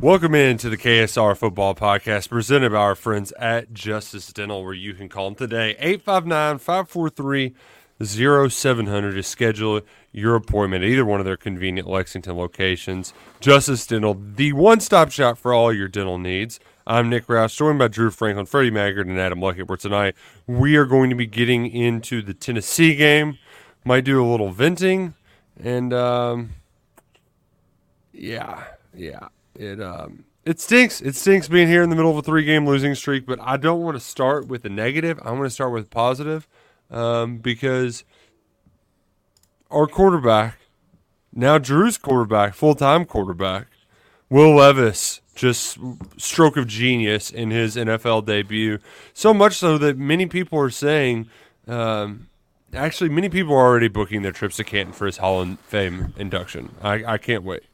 Welcome into the KSR Football Podcast presented by our friends at Justice Dental, where you can call them today, 859 543 0700 to schedule your appointment at either one of their convenient Lexington locations. Justice Dental, the one stop shop for all your dental needs. I'm Nick Rouse, joined by Drew Franklin, Freddie Maggard, and Adam Luckett, where tonight we are going to be getting into the Tennessee game. Might do a little venting, and um, yeah, yeah it um it stinks. It stinks being here in the middle of a three game losing streak, but I don't want to start with the negative. I want to start with positive um, because our quarterback, now Drew's quarterback, full time quarterback, Will Levis, just stroke of genius in his NFL debut. So much so that many people are saying, um, actually, many people are already booking their trips to Canton for his Hall of Fame induction. I, I can't wait.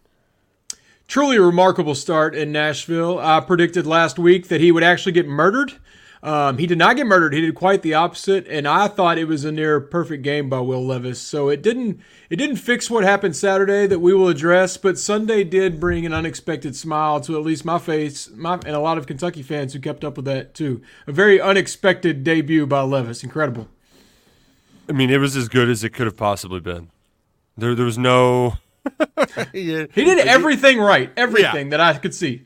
Truly a remarkable start in Nashville. I predicted last week that he would actually get murdered. Um, he did not get murdered. He did quite the opposite, and I thought it was a near perfect game by Will Levis. So it didn't it didn't fix what happened Saturday that we will address, but Sunday did bring an unexpected smile to at least my face, my, and a lot of Kentucky fans who kept up with that too. A very unexpected debut by Levis. Incredible. I mean, it was as good as it could have possibly been. There, there was no yeah. He did everything right, everything yeah. that I could see.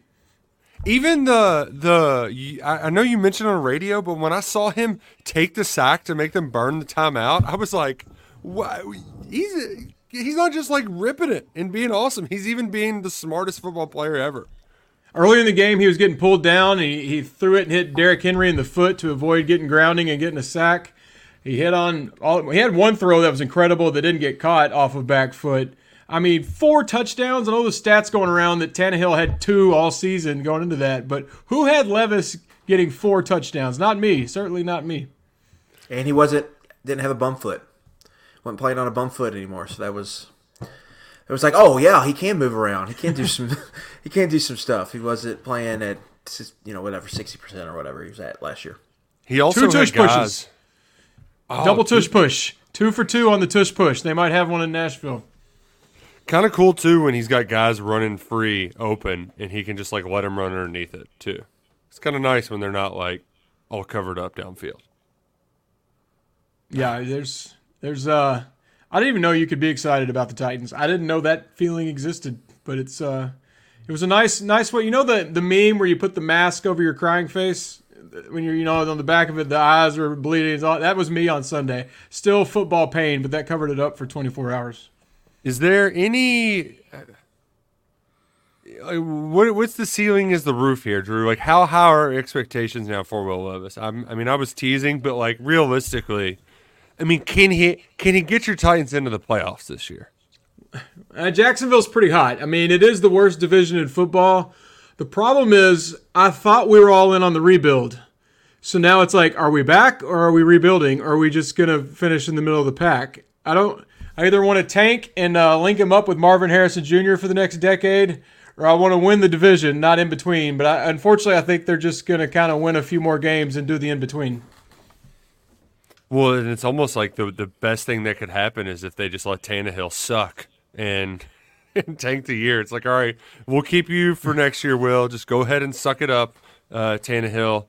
Even the the I know you mentioned on radio, but when I saw him take the sack to make them burn the timeout, I was like, "What? He's he's not just like ripping it and being awesome. He's even being the smartest football player ever." Earlier in the game, he was getting pulled down. And he, he threw it and hit Derrick Henry in the foot to avoid getting grounding and getting a sack. He hit on all. He had one throw that was incredible that didn't get caught off of back foot. I mean, four touchdowns. I know the stats going around that Tannehill had two all season going into that, but who had Levis getting four touchdowns? Not me. Certainly not me. And he wasn't didn't have a bum foot. wasn't playing on a bum foot anymore. So that was it was like, oh yeah, he can move around. He can do some he can do some stuff. He wasn't playing at you know whatever sixty percent or whatever he was at last year. He also two tush pushes. Oh, Double tush push. Two for two on the tush push. They might have one in Nashville. Kind of cool too when he's got guys running free open and he can just like let them run underneath it too. It's kind of nice when they're not like all covered up downfield. Yeah, there's there's uh I didn't even know you could be excited about the Titans. I didn't know that feeling existed, but it's uh it was a nice nice way. You know the the meme where you put the mask over your crying face when you're you know on the back of it the eyes were bleeding. That was me on Sunday. Still football pain, but that covered it up for 24 hours. Is there any? What what's the ceiling? Is the roof here, Drew? Like, how how are expectations now for Will Levis? I'm, I mean, I was teasing, but like realistically, I mean, can he can he get your Titans into the playoffs this year? Uh, Jacksonville's pretty hot. I mean, it is the worst division in football. The problem is, I thought we were all in on the rebuild. So now it's like, are we back or are we rebuilding? Or are we just going to finish in the middle of the pack? I don't. I either want to tank and uh, link him up with Marvin Harrison Jr. for the next decade, or I want to win the division, not in between. But I, unfortunately, I think they're just going to kind of win a few more games and do the in between. Well, and it's almost like the the best thing that could happen is if they just let Tannehill suck and, and tank the year. It's like, all right, we'll keep you for next year. Will just go ahead and suck it up, uh, Tannehill.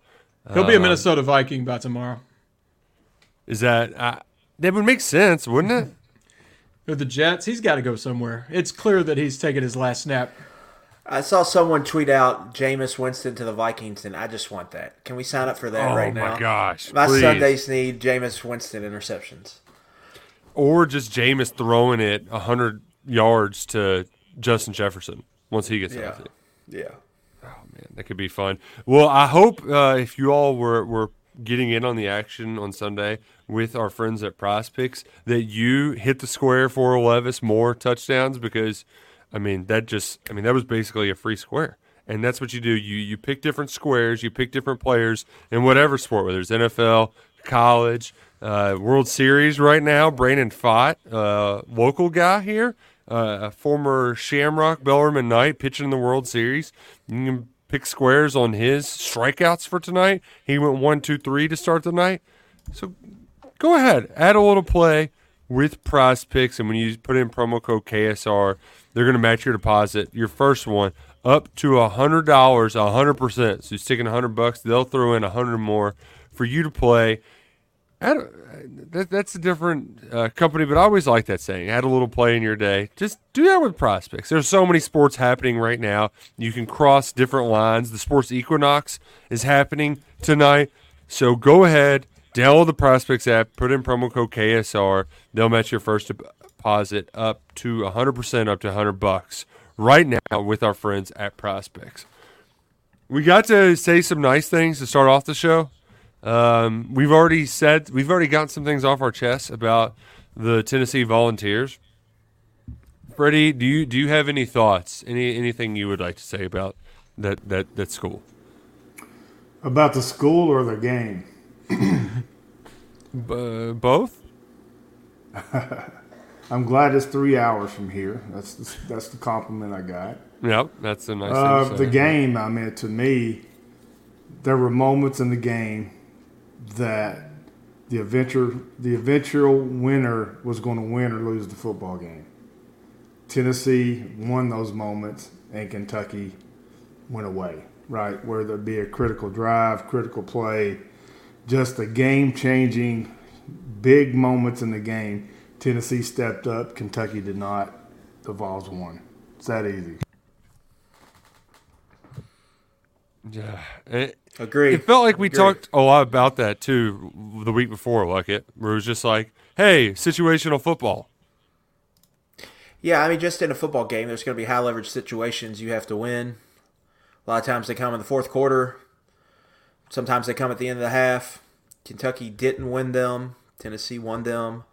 He'll be a um, Minnesota Viking by tomorrow. Is that uh, that would make sense, wouldn't it? The Jets, he's got to go somewhere. It's clear that he's taking his last snap. I saw someone tweet out Jameis Winston to the Vikings, and I just want that. Can we sign up for that oh right now? Oh my gosh! My please. Sundays need Jameis Winston interceptions, or just Jameis throwing it hundred yards to Justin Jefferson once he gets yeah. healthy. Yeah. Oh man, that could be fun. Well, I hope uh, if you all were were getting in on the action on Sunday, with our friends at Prize Picks that you hit the square for Levis more touchdowns because, I mean, that just, I mean, that was basically a free square. And that's what you do. You you pick different squares, you pick different players in whatever sport, whether it's NFL, college, uh, World Series right now. Brandon Pfaadt, uh, local guy here, uh, a former Shamrock Bellarmine Knight pitching in the World Series. You can pick squares on his strikeouts for tonight. He went one, two, three to start the night. So go ahead, add a little play with prize picks. And when you put in promo code KSR, they're going to match your deposit, your first one, up to a hundred dollars, a hundred percent. So you're sticking a hundred bucks, they'll throw in a hundred more for you to play. That, that's a different uh, company, but I always like that saying. Add a little play in your day. Just do that with PrizePicks. There's so many sports happening right now. You can cross different lines. The sports equinox is happening tonight. So go ahead, download the PrizePicks app, put in promo code KSR. They'll match your first deposit up to 100%, up to 100 bucks right now with our friends at PrizePicks. We got to say some nice things to start off the show. Um, we've already said we've already gotten some things off our chests about the Tennessee Volunteers. Freddie, do you do you have any thoughts? Any anything you would like to say about that that that school? About the school or the game? B- both. I'm glad it's three hours from here. That's the, that's the compliment I got. Yep, that's a nice. Uh, the game, I mean, to me, there were moments in the game that the adventure, the eventual winner was going to win or lose the football game. Tennessee won those moments, and Kentucky went away. Right, where there'd be a critical drive, critical play, just a game-changing, big moments in the game. Tennessee stepped up, Kentucky did not. The Vols won. It's that easy. Yeah, it, Agreed. It felt like we Agreed. talked a lot about that too the week before, like it, where it was just like, "Hey, situational football." Yeah, I mean, just in a football game, there's going to be high leverage situations you have to win. A lot of times they come in the fourth quarter. Sometimes they come at the end of the half. Kentucky didn't win them. Tennessee won them.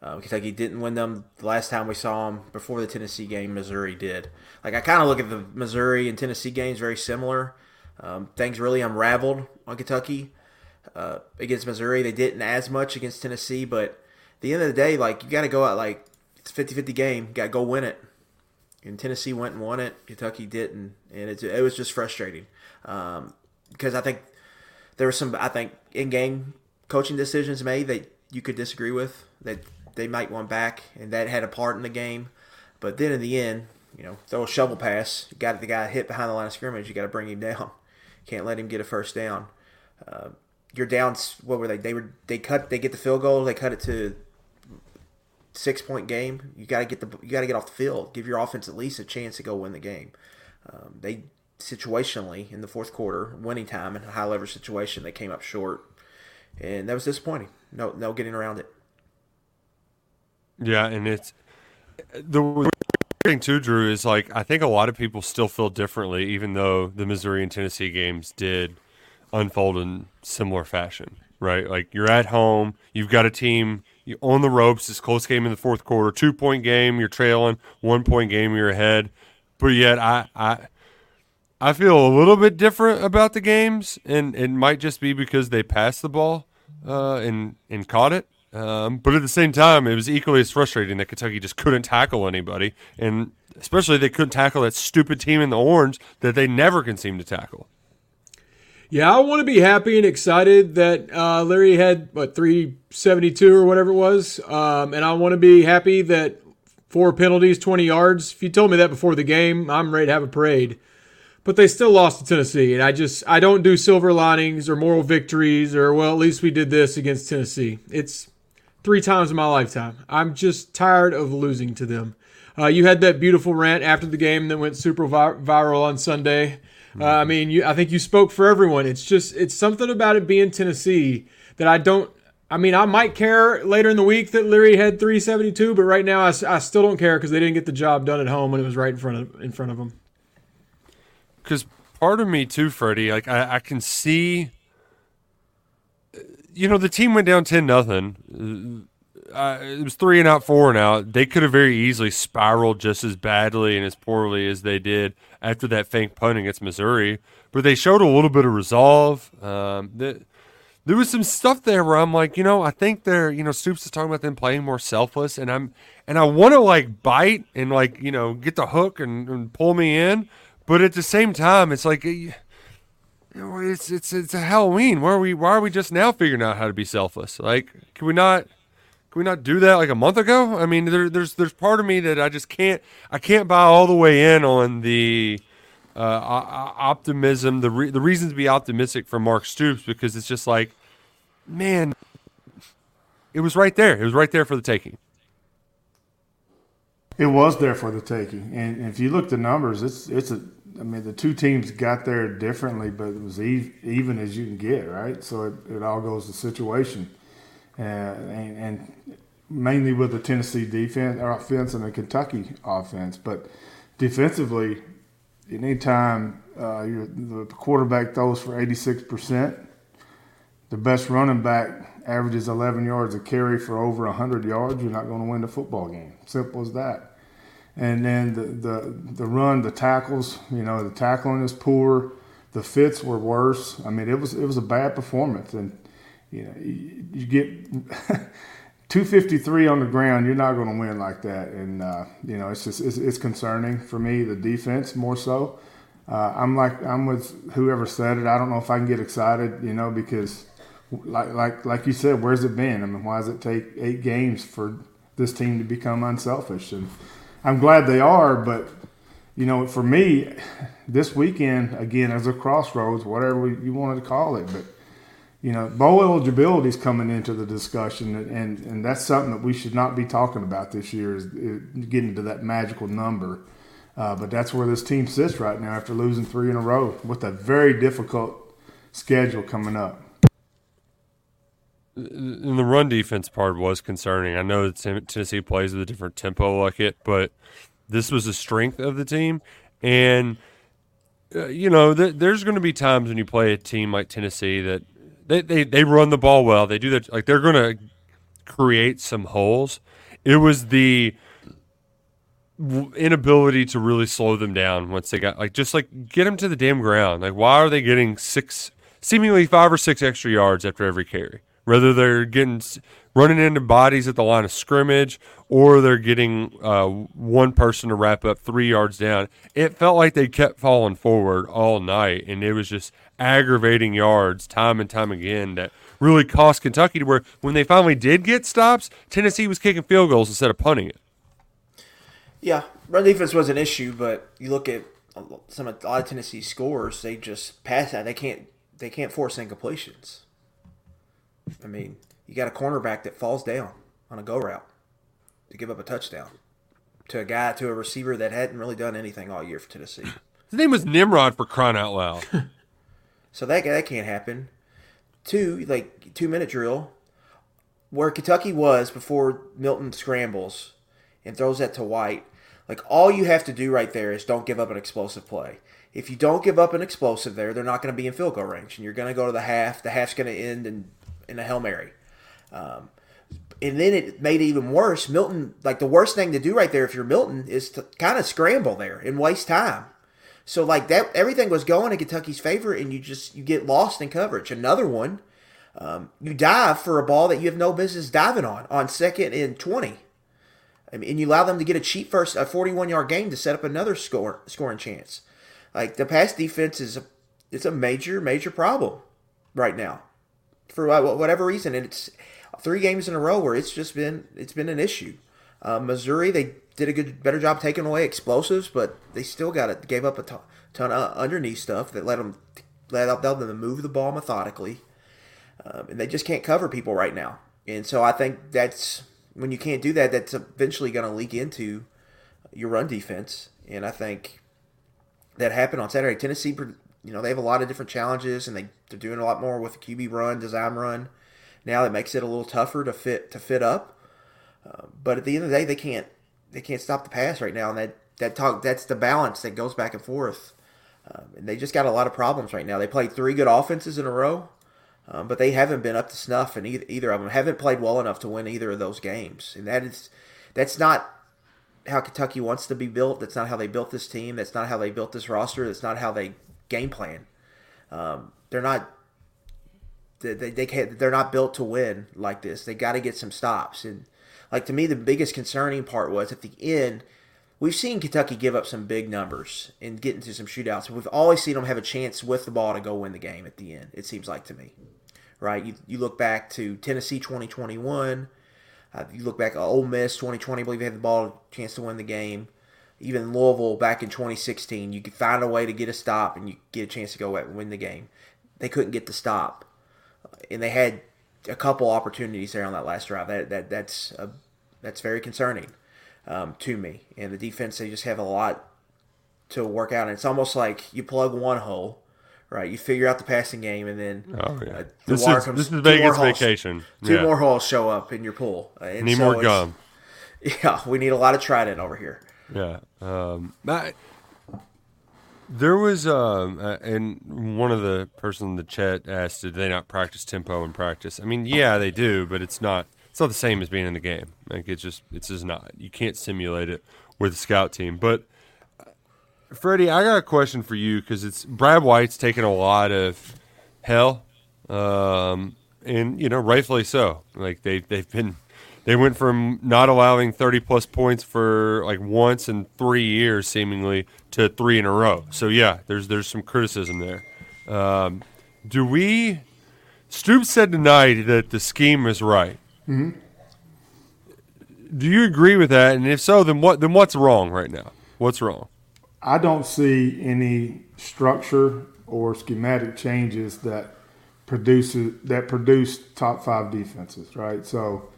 Uh, Kentucky didn't win them the last time we saw them before the Tennessee game. Missouri did. Like I kind of look at the Missouri and Tennessee games very similar. Um, things really unraveled on Kentucky uh, against Missouri. They didn't as much against Tennessee, but at the end of the day, like you got to go out like it's a 50-50 game. Got to go win it. And Tennessee went and won it. Kentucky didn't, and it, it was just frustrating um, because I think there were some I think in-game coaching decisions made that you could disagree with that they might want back, and that had a part in the game. But then in the end, you know, throw a shovel pass. You got the guy hit behind the line of scrimmage. You got to bring him down. Can't let him get a first down. Uh, you're down. What were they? They were. They cut. They get the field goal. They cut it to six point game. You got to get the. You got to get off the field. Give your offense at least a chance to go win the game. Um, they situationally in the fourth quarter, winning time in a high leverage situation, they came up short, and that was disappointing. No, no getting around it. Yeah, and it's the thing too, Drew, is like I think a lot of people still feel differently, even though the Missouri and Tennessee games did unfold in similar fashion, right? Like you're at home, you've got a team you on the ropes. It's close game in the fourth quarter, two point game, you're trailing, one point game, you're ahead. But yet, I I I feel a little bit different about the games, and it might just be because they passed the ball uh, and and caught it. Um, but at the same time, it was equally as frustrating that Kentucky just couldn't tackle anybody, and especially they couldn't tackle that stupid team in the orange that they never can seem to tackle. Yeah, I want to be happy and excited that uh, Leary had what 372 or whatever it was, um, and I want to be happy that four penalties, 20 yards. If you told me that before the game, I'm ready to have a parade. But they still lost to Tennessee, and I just I don't do silver linings or moral victories or well at least we did this against Tennessee. It's three times in my lifetime. I'm just tired of losing to them. Uh, you had that beautiful rant after the game that went super vi- viral on Sunday. Uh, I mean, you, I think you spoke for everyone. It's just it's something about it being Tennessee that I don't. I mean, I might care later in the week that Leary had 372, but right now I, I still don't care because they didn't get the job done at home when it was right in front of in front of them. Because part of me too, Freddie, like I, I can see you know, the team went down ten nothing. Uh, it was three and out, four and out. They could have very easily spiraled just as badly and as poorly as they did after that fake punt against Missouri. But they showed a little bit of resolve. Um, the, there was some stuff there where I'm like, you know, I think they're, you know, Stoops is talking about them playing more selfless, and I'm, and I want to like bite and like, you know, get the hook and, and pull me in, but at the same time, it's like. It's it's it's a Halloween. Why are we why are we just now figuring out how to be selfless? Like, can we not can we not do that like a month ago? I mean, there, there's there's part of me that I just can't I can't buy all the way in on the uh, optimism, the re- the reason to be optimistic for Mark Stoops because it's just like, man, it was right there. It was right there for the taking. It was there for the taking, and if you look at the numbers, it's it's a. I mean, the two teams got there differently, but it was even as you can get, right? So it, it all goes to situation, uh, and, and mainly with the Tennessee defense or offense and the Kentucky offense. But defensively, anytime uh, the quarterback throws for 86%, the best running back averages 11 yards a carry for over 100 yards, you're not going to win the football game. Simple as that. And then the, the, the run, the tackles, you know, the tackling is poor. The fits were worse. I mean, it was it was a bad performance, and you know, you, you get 253 on the ground, you're not going to win like that. And, uh, you know, it's just, it's, it's, concerning for me, the defense more so. Uh, I'm like, I'm with whoever said it. I don't know if I can get excited, you know, because like, like, like you said, where's it been? I mean, why does it take eight games for this team to become unselfish? And I'm glad they are, but, you know, for me, this weekend, again, as a crossroads, whatever you wanted to call it, but you know, bowl eligibility is coming into the discussion, and, and that's something that we should not be talking about this year is, getting to that magical number. Uh, but that's where this team sits right now after losing three in a row with a very difficult schedule coming up. And the run defense part was concerning. I know that Tennessee plays with a different tempo like it, but this was the strength of the team. And, uh, you know, th- there's going to be times when you play a team like Tennessee that – they, they, they run the ball well. They do that like they're going to create some holes. It was the inability to really slow them down once they got like just like get them to the damn ground. Like why are they getting six seemingly five or six extra yards after every carry? Whether they're getting running into bodies at the line of scrimmage or they're getting uh, one person to wrap up three yards down. It felt like they kept falling forward all night, and it was just aggravating yards time and time again that really cost Kentucky to where when they finally did get stops, Tennessee was kicking field goals instead of punting it. Yeah, run defense was an issue, but you look at some of a lot of Tennessee scores, they just pass that. They can't they can't force incompletions. I mean, you got a cornerback that falls down on a go route to give up a touchdown to a guy to a receiver that hadn't really done anything all year for Tennessee. His name was Nimrod for crying out loud. So that that can't happen. Two, like two minute drill, where Kentucky was before Milton scrambles and throws that to White. Like all you have to do right there is don't give up an explosive play. If you don't give up an explosive there, they're not going to be in field goal range, and you're going to go to the half. The half's going to end in in a hail mary. Um, and then it made it even worse. Milton, like the worst thing to do right there if you're Milton is to kind of scramble there and waste time. So like that, everything was going in Kentucky's favor, and you just you get lost in coverage. Another one, um, you dive for a ball that you have no business diving on on second and twenty, I mean, and you allow them to get a cheap first, a forty-one yard game to set up another score scoring chance. Like the pass defense is a it's a major major problem right now for whatever reason, and it's three games in a row where it's just been it's been an issue. Uh, Missouri, they did a good, better job taking away explosives, but they still got it. Gave up a ton, of underneath stuff that let them let them to move the ball methodically, um, and they just can't cover people right now. And so I think that's when you can't do that, that's eventually going to leak into your run defense. And I think that happened on Saturday. Tennessee, you know, they have a lot of different challenges, and they they're doing a lot more with the QB run, design run. Now it makes it a little tougher to fit to fit up. Uh, but at the end of the day, they can't they can't stop the pass right now, and that that talk that's the balance that goes back and forth. Um, and they just got a lot of problems right now. They played three good offenses in a row, um, but they haven't been up to snuff, and either, either of them haven't played well enough to win either of those games. And that is that's not how Kentucky wants to be built. That's not how they built this team. That's not how they built this roster. That's not how they game plan. Um, they're not. They, they, can't, they're not built to win like this. They got to get some stops and like to me, the biggest concerning part was at the end. We've seen Kentucky give up some big numbers and get into some shootouts. but We've always seen them have a chance with the ball to go win the game at the end. It seems like to me, right? You, you look back to Tennessee 2021. Uh, you look back at Ole Miss 2020. I believe they had the ball chance to win the game. Even Louisville back in 2016, you could find a way to get a stop and you get a chance to go out and win the game. They couldn't get the stop, and they had a couple opportunities there on that last drive. That that that's a, that's very concerning um, to me. And the defense, they just have a lot to work out. And it's almost like you plug one hole, right? You figure out the passing game, and then Oh yeah. uh, the this water is comes- this is two more Vegas holes- vacation. Two yeah. more holes show up in your pool. Uh, and Need so more gum. Yeah, we need a lot of Trident over here. Yeah. Um, I, there was, um, uh, and one of the person in the chat asked, "Did they not practice tempo in practice?" I mean, yeah, they do, but it's not. It's not the same as being in the game. Like it's just, it's just not. You can't simulate it with a scout team. But uh, Freddie, I got a question for you because it's Brad White's taken a lot of hell, um, and you know, rightfully so. Like they they've been they went from not allowing 30 plus points for like once in three years seemingly to three in a row. So yeah, there's there's some criticism there. Um, do we? Stoops said tonight that the scheme is right. Do you agree with that? And if so, then what? Then what's wrong right now? What's wrong? I don't see any structure or schematic changes that produces that produce top five defenses, right? So,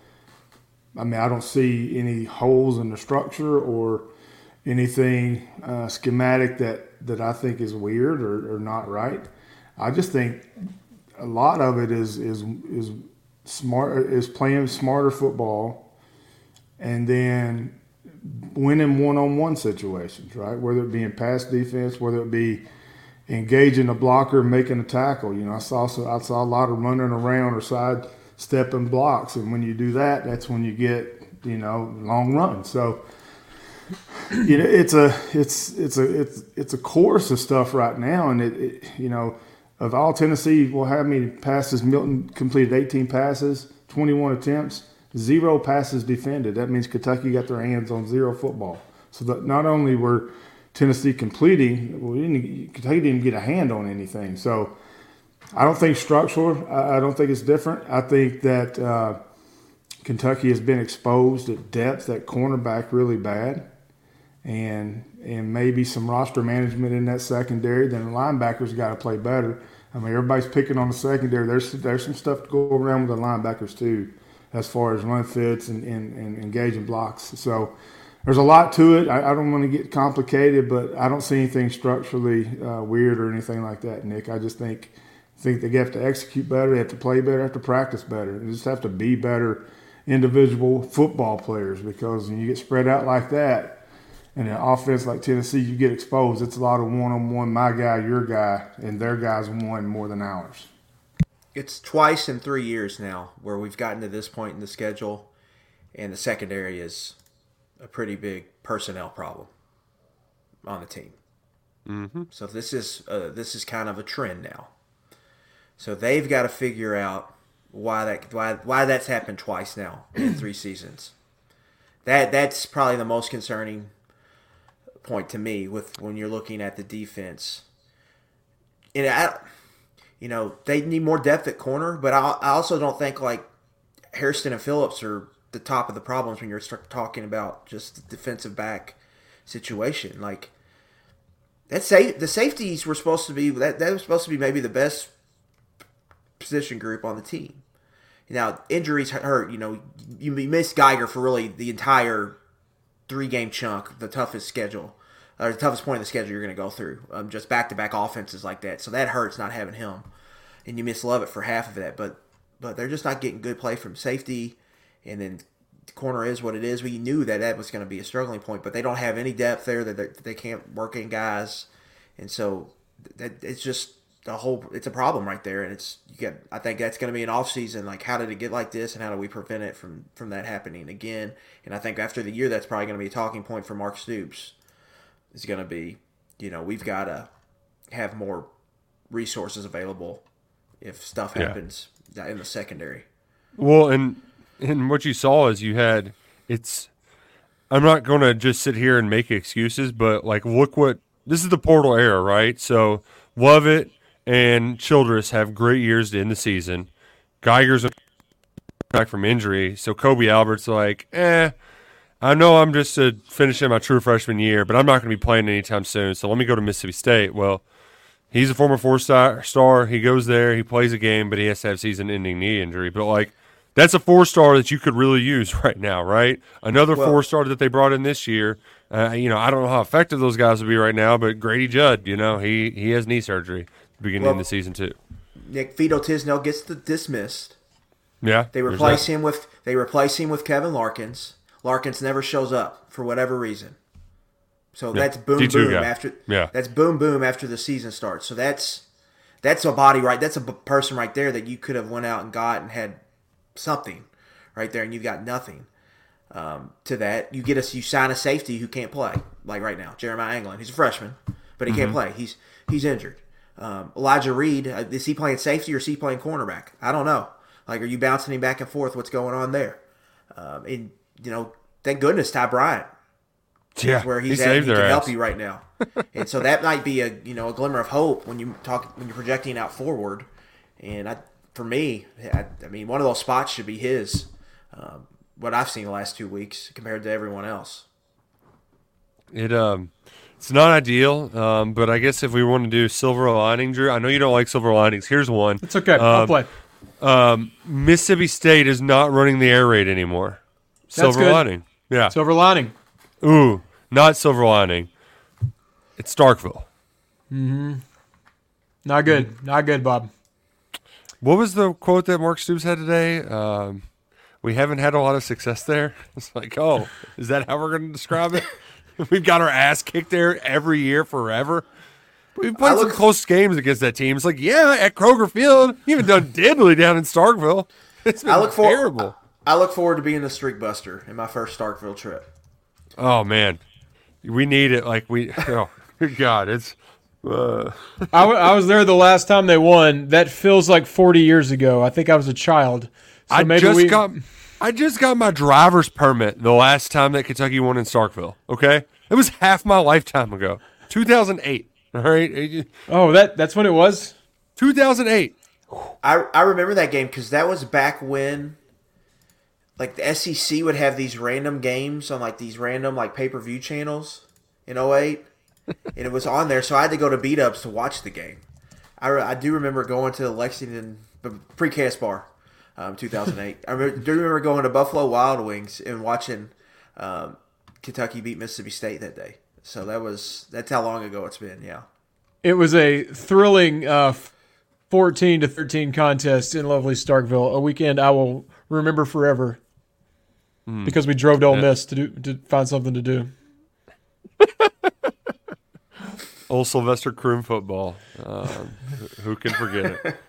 I mean, I don't see any holes in the structure or anything uh, schematic that that I think is weird or, or not right. I just think a lot of it is is is smart is playing smarter football, and then winning one-on-one situations, right? Whether it be in pass defense, whether it be engaging a blocker, making a tackle. You know, I saw I saw a lot of running around or side stepping blocks, and when you do that, that's when you get you know long runs. So you know, it's a it's it's a it's it's a course of stuff right now, and it, it you know of all Tennessee will have many passes. Milton completed 18 passes, 21 attempts, zero passes defended. That means Kentucky got their hands on zero football. So that not only were Tennessee completing, well, we didn't, Kentucky didn't get a hand on anything. So I don't think structural. I, don't think it's different. I think that uh, Kentucky has been exposed at depth at cornerback really bad and and maybe some roster management in that secondary. Then the linebackers got to play better. I mean, everybody's picking on the secondary. There's there's some stuff to go around with the linebackers too, as far as run fits and, and, and engaging blocks. So there's a lot to it. I, I don't want to get complicated, but I don't see anything structurally uh, weird or anything like that, Nick. I just think think they have to execute better, they have to play better, have to practice better, they just have to be better individual football players because when you get spread out like that in an offense like Tennessee, you get exposed. It's a lot of one on one, my guy, your guy, and their guys won more than ours. It's twice in three years now where we've gotten to this point in the schedule, and the secondary is a pretty big personnel problem on the team. Mm-hmm. So this is uh, this is kind of a trend now. So they've got to figure out why that why why that's happened twice now in three seasons. That that's probably the most concerning point to me with when you're looking at the defense. And I, you know, they need more depth at corner, but I, I also don't think like Hairston and Phillips are the top of the problems when you're talking about just the defensive back situation. Like that sa- the safeties were supposed to be that that was supposed to be maybe the best position group on the team. Now injuries hurt. You know, you missed Geiger for really the entire three game chunk, the toughest schedule, or the toughest point of the schedule you're going to go through. Um, just back to back offenses like that, so that hurts not having him, and you miss Lovett for half of that. But but they're just not getting good play from safety, and then the corner is what it is. We knew that that was going to be a struggling point, but they don't have any depth there. That they, they can't work in guys, and so that it's just the whole it's a problem right there and it's you get I think that's going to be an off season like how did it get like this and how do we prevent it from from that happening again and I think after the year that's probably going to be a talking point for Mark Stoops is going to be you know we've got to have more resources available if stuff Yeah. happens in the secondary Well, and and what you saw is you had it's. I'm not going to just sit here and make excuses, but like, look what this is the portal era, right? So Lovett and Childress have great years to end the season. Geiger's back from injury, so Kobe Albert's like, eh. I know I'm just uh, finishing my true freshman year, but I'm not going to be playing anytime soon. So let me go to Mississippi State. Well, he's a former four star star. He goes there, he plays a game, but he has to have season ending knee injury. But like, that's a four star that you could really use right now, right? Another Well- four star that they brought in this year. Uh, you know, I don't know how effective those guys will be right now, but Grady Judd, you know, he he has knee surgery beginning Well- of the season too. Nick Vito Tisdale gets the dismissed. Yeah, They replace him with they replace him with Kevin Larkins. Larkins never shows up for whatever reason. So that's boom D2 boom guy. after Yeah. that's boom boom after the season starts. So that's that's a body right. That's a person right there that you could have went out and got and had something right there, and you've got nothing. Um, to that, you get us you sign a safety who can't play like right now. Jeremiah Anglin, he's a freshman, but he Mm-hmm. can't play. He's he's injured. Um, Elijah Reed, uh, is he playing safety or is he playing cornerback? I don't know. Like, are you bouncing him back and forth? What's going on there? Um, and you know, thank goodness Ty Bryant yeah, where he he's at, saved he can ass. help you right now. and so that might be a you know a glimmer of hope when you talk when you're projecting out forward. And I, for me, I, I mean, one of those spots should be his. Um, what I've seen the last two weeks compared to everyone else. It um, it's not ideal. Um, but I guess if we want to do silver lining, Drew, I know you don't like silver linings. Here's one. It's okay. I'll Um, play. Um, Mississippi State is not running the air raid anymore. Silver lining. Yeah. Silver lining. Ooh, not silver lining. It's Starkville. Mm-hmm. Not good. Not good, Bob. What was the quote that Mark Stoops had today? Um, we haven't had a lot of success there. It's like, oh, is that how we're going to describe it? We've got our ass kicked there every year forever. We've played I some close games against that team. It's like, yeah, at Kroger Field, even haven't done diddly down in Starkville. It's been I look for- terrible. I look forward to being the streak buster in my first Starkville trip. Oh man, we need it. Like we, oh God, it's. Uh, I, w- I was there the last time they won. That feels like 40 years ago. I think I was a child. So I maybe just we, got, I just got my driver's permit the last time that Kentucky won in Starkville. Okay, it was half my lifetime ago, 2008. All right, Oh, that that's when it was. 2008. I I remember that game because that was back when, like the SEC would have these random games on like these random like pay per view channels in 08. and it was on there, so I had to go to beat ups to watch the game. I, re- I do remember going to Lexington pre cast bar, um, 2008. I remember, do remember going to Buffalo Wild Wings and watching um, Kentucky beat Mississippi State that day. So that was that's how long ago it's been. Yeah. It was a thrilling uh, 14 to 13 contest in lovely Starkville. A weekend I will remember forever. Because we drove to Ole Miss to do to find something to do. Old Sylvester Croom football. Um, who- who can forget it?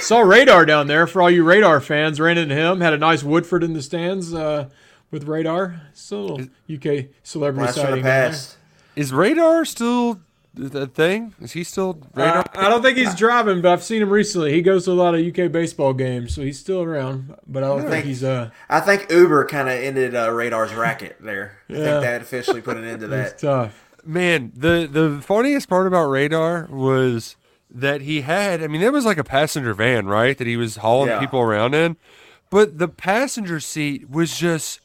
Saw Radar down there for all you Radar fans. Ran into him. Had a nice Woodford in the stands uh, with Radar. So UK celebrity Blast sighting. past. Is radar still the thing? Is he still radar? Uh, I don't think he's driving, but I've seen him recently. He goes to a lot of UK baseball games, so he's still around. But I don't think think- he's uh, I think Uber kind of ended uh, Radar's racket there. I Yeah. think that officially put an end to he's that. tough. Man, the the funniest part about radar was that he had. I mean, it was like a passenger van, right? That he was hauling Yeah. people around in, but the passenger seat was just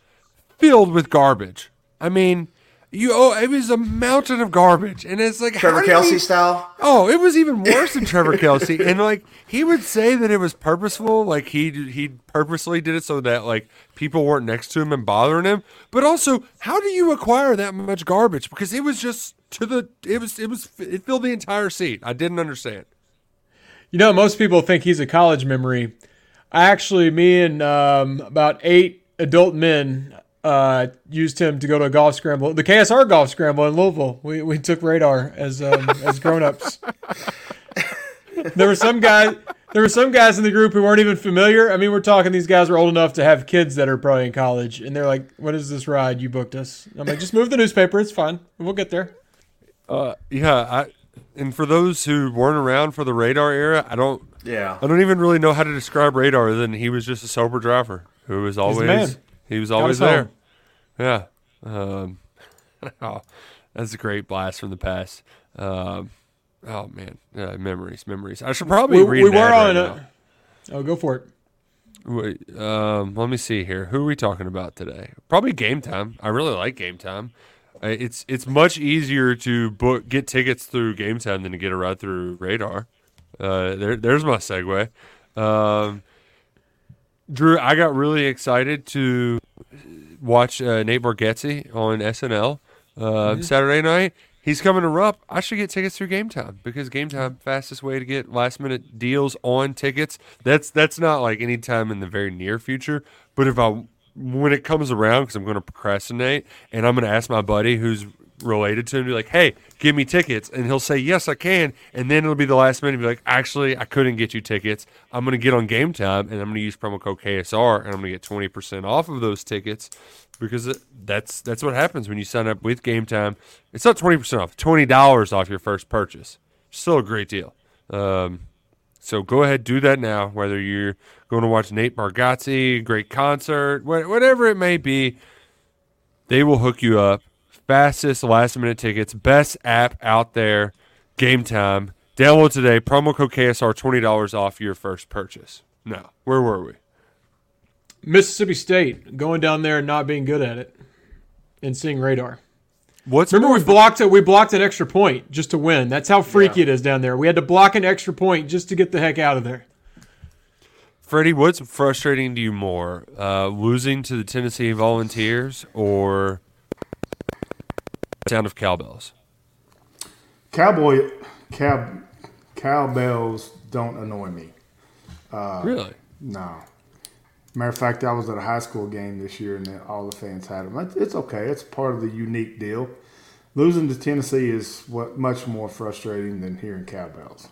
filled with garbage. I mean, you oh, it was a mountain of garbage, and it's like Trevor Kelsey he- style. Oh, it was even worse than Trevor Kelsey, and like he would say that it was purposeful, like he he purposely did it so that like people weren't next to him and bothering him. But also, how do you acquire that much garbage? Because it was just to the it was it was it filled the entire seat. I didn't understand. You know, most people think he's a college memory. I actually, me and um, about eight adult men uh, used him to go to a golf scramble, the KSR golf scramble in Louisville. We, we took radar as um, as grown ups. there were some guys. There were some guys in the group who weren't even familiar. I mean, we're talking these guys were old enough to have kids that are probably in college, and they're like, "What is this ride you booked us?" I'm like, "Just move the newspaper. It's fine. We'll get there." Uh, yeah, I and for those who weren't around for the radar era, I don't Yeah. I don't even really know how to describe radar. Then he was just a sober driver who was always he was always there. Yeah. Um, oh, that's a great blast from the past. Um, oh man, uh, memories, memories. I should probably We, read we were on right a. Oh, go for it. Wait, um, let me see here. Who are we talking about today? Probably game time. I really like game time. Uh, It's it's much easier to book get tickets through game time than to get a ride through radar. Uh, there, there's my segue. Um, Drew, I got really excited to watch uh, Nate Bargatze on SNL uh, Saturday night. He's coming to Rupp. I should get tickets through Game Time because Game Time fastest way to get last minute deals on tickets. That's that's not like any time in the very near future. But if I when it comes around, because I'm going to procrastinate and I'm going to ask my buddy who's related to him, be like, "Hey, give me tickets," and he'll say, "Yes, I can," and then it'll be the last minute, be like, "Actually, I couldn't get you tickets. I'm going to get on Game Time and I'm going to use promo code KSR and I'm going to get 20 percent off of those tickets." Because that's that's what happens when you sign up with Game Time. It's not twenty percent off; twenty dollars off your first purchase. Still a great deal. Um, so go ahead, do that now. Whether you're going to watch Nate Bargatze, great concert, wha- whatever it may be, they will hook you up. Fastest last minute tickets, best app out there. Game time. Download today. Promo code KSR twenty dollars off your first purchase. Now, where were we? Mississippi State going down there and not being good at it, and seeing radar. What's Remember, we blocked it. We blocked an extra point just to win. That's how freaky it is down there. We had to block an extra point just to get the heck out of there. Freddie, what's frustrating to you more, uh, losing to the Tennessee Volunteers or sound of cowbells? Cowboy, cow, cowbells don't annoy me. really? No. Matter of fact, I was at a high school game this year, and all the fans had them. It's, it's okay. It's part of the unique deal. Losing to Tennessee is what much more frustrating than hearing cowbells.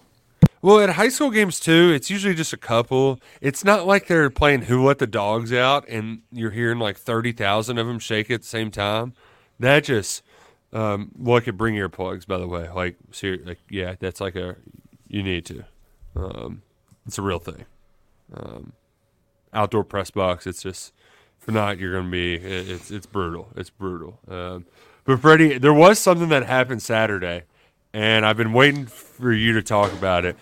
Well, at high school games too, it's usually just a couple. It's not like they're playing "Who Let the Dogs Out" and you're hearing like thirty thousand of them shake at the same time. That just um, look at bring earplugs. By the way, like ser- like yeah, that's like a you need to. Um, it's a real thing. Um, outdoor press box. It's just if not, you're going to be. it- It's it's brutal. It's brutal. Um, but Freddie, there was something that happened Saturday, and I've been waiting for you to talk about it.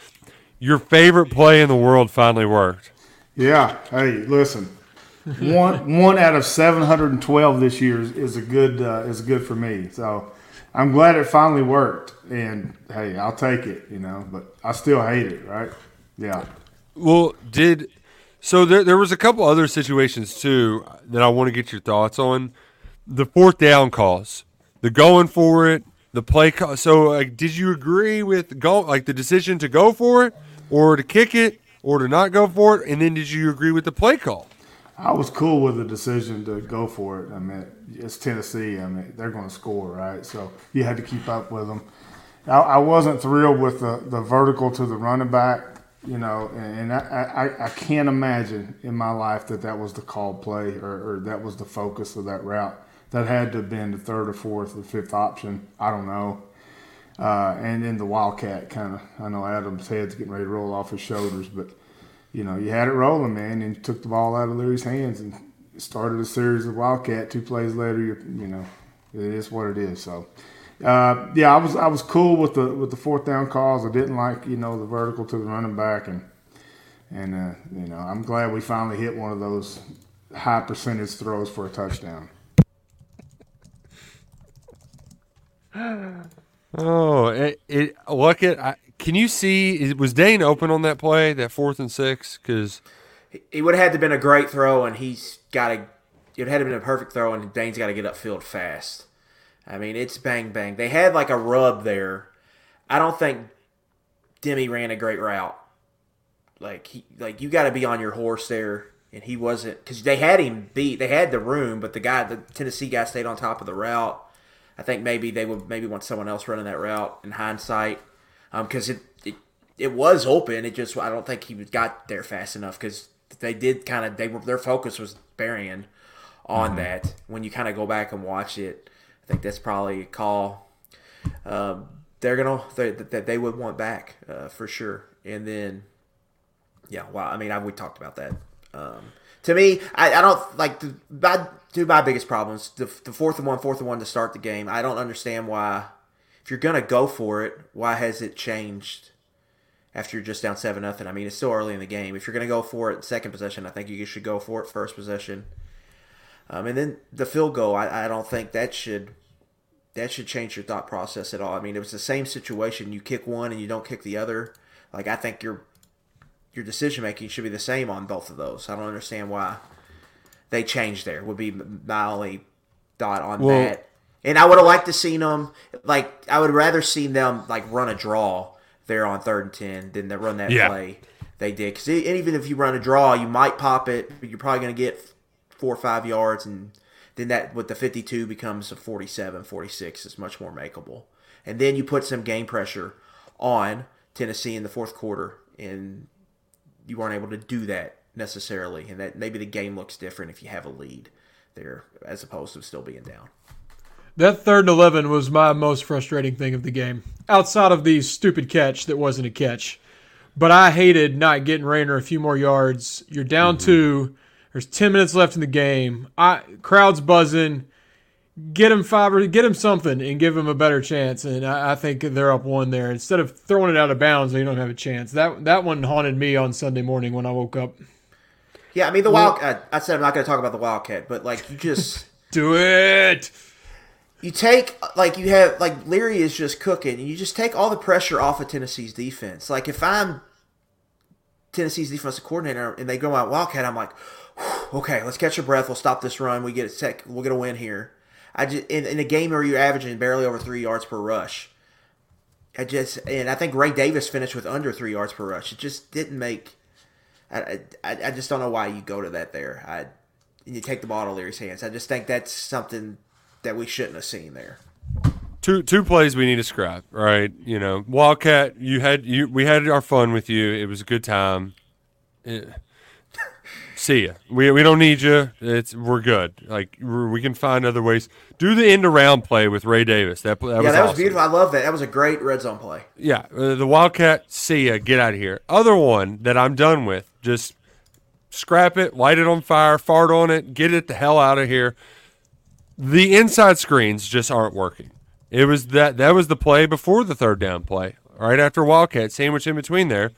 Your favorite play in the world finally worked. Yeah. Hey, listen. one one out of seven hundred and twelve this year is, is a good uh, is good for me. So I'm glad it finally worked. And hey, I'll take it. You know, but I still hate it. Right? Yeah. Well, did so there there was a couple other situations too that I want to get your thoughts on. The fourth down calls, the going for it, the play call. So, like, did you agree with go like the decision to go for it, or to kick it, or to not go for it? And then did you agree with the play call? I was cool with the decision to go for it. I mean, it's Tennessee. I mean, they're going to score, right? So you had to keep up with them. I, I wasn't thrilled with the, the vertical to the running back, you know, and, and I, I, I can't imagine in my life that that was the called play or, or that was the focus of that route. That had to have been the third or fourth or fifth option. I don't know. Uh, and then the Wildcat kind of, I know Adam's head's getting ready to roll off his shoulders, but you know, you had it rolling, man, and you took the ball out of Louis' hands and started a series of Wildcat. Two plays later, you you know, it is what it is. So, uh, yeah, I was I was cool with the with the fourth down calls. I didn't like you know the vertical to the running back, and and uh, you know I'm glad we finally hit one of those high percentage throws for a touchdown. Oh, it, it look at. I, can you see? Was Dane open on that play, that fourth and six? Because It would have had to been a great throw, and he's got to. It had to been a perfect throw, and Dane's got to get upfield fast. I mean, it's bang bang. They had like a rub there. I don't think Demi ran a great route. Like he, like you got to be on your horse there, and he wasn't because they had him beat. They had the room, but the guy, the Tennessee guy, stayed on top of the route. I think maybe they would maybe want someone else running that route in hindsight, because it, it it was open. It just I don't think he got there fast enough because they did kind of they were their focus was Barion on that. When you kind of go back and watch it, I think that's probably a call. Um, they're gonna they, that they would want back uh, for sure. And then yeah, well, I mean, I, we talked about that. Um, to me, I, I don't like the my, two of my biggest problems. The, the fourth and one, fourth and one to start the game. I don't understand why, if you're gonna go for it, why has it changed after you're just down seven nothing. I mean, it's still early in the game. If you're going to go for it second possession, I think you should go for it first possession. Um, and then the field goal, I, I don't think that should that should change your thought process at all. I mean, it was the same situation. You kick one and you don't kick the other. Like I think your your decision making should be the same on both of those. I don't understand why they changed there. Would be my only thought on Well- that. And I would have liked to seen them like I would rather seen them like run a draw there on third and ten than to run that Yeah. play they did. Because even if you run a draw, you might pop it, but you're probably going to get four or five yards, and then that with the 52 becomes a 47, 46 is much more makeable. And then you put some game pressure on Tennessee in the fourth quarter, and you weren't able to do that necessarily. And that maybe the game looks different if you have a lead there as opposed to still being down. That third and 11 was my most frustrating thing of the game, outside of the stupid catch that wasn't a catch. But I hated not getting Raynor a few more yards. You're down mm-hmm. two. There's 10 minutes left in the game. I Crowd's buzzing. Get him five or get him something and give him a better chance. And I, I think they're up one there. Instead of throwing it out of bounds, they don't have a chance. That that one haunted me on Sunday morning when I woke up. Yeah, I mean the wild. I, I said I'm not going to talk about the Wildcat, but like you just. Do it. you take like you have like Leary is just cooking, and you just take all the pressure off of Tennessee's defense. Like if I'm Tennessee's defensive coordinator and they go out Wildcat, I'm like, okay, let's catch our breath. We'll stop this run. We get a sec. We'll get a win here. I just in, in a game where you're averaging barely over three yards per rush. I just and I think Ray Davis finished with under three yards per rush. It just didn't make. I, I, I just don't know why you go to that there. I and you take the ball out of Leary's hands. I just think that's something that we shouldn't have seen there. two two plays we need to scrap, right? You know, Wildcat, you had you we had our fun with you. It was a good time. Eh, see ya. We we don't need you. It's we're good. Like we're, we can find other ways. Do the end around play with Ray Davis. That that yeah, was that was awesome. beautiful. I love that. That was a great red zone play. Yeah, uh, the Wildcat. See ya. Get out of here. Other one that I'm done with. Just scrap it. Light it on fire. Fart on it. Get it the hell out of here. The inside screens just aren't working. It was that that was the play before the third down play. Right after Wildcat, sandwich in between there.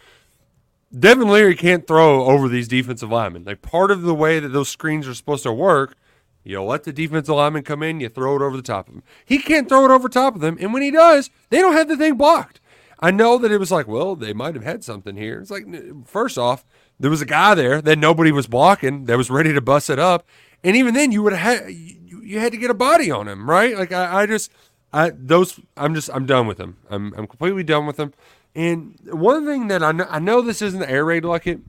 Devin Leary can't throw over these defensive linemen. Like part of the way that those screens are supposed to work, you let the defensive lineman come in, you throw it over the top of him. He can't throw it over top of them, and when he does, they don't have the thing blocked. I know that it was like, well, they might have had something here. It's like, first off, there was a guy there that nobody was blocking that was ready to bust it up, and even then, you would have you, you had to get a body on him, right? Like I, I just, I those, I'm just, I'm done with them. I'm, I'm completely done with them. And one thing that I know, I know this isn't the air raid like it.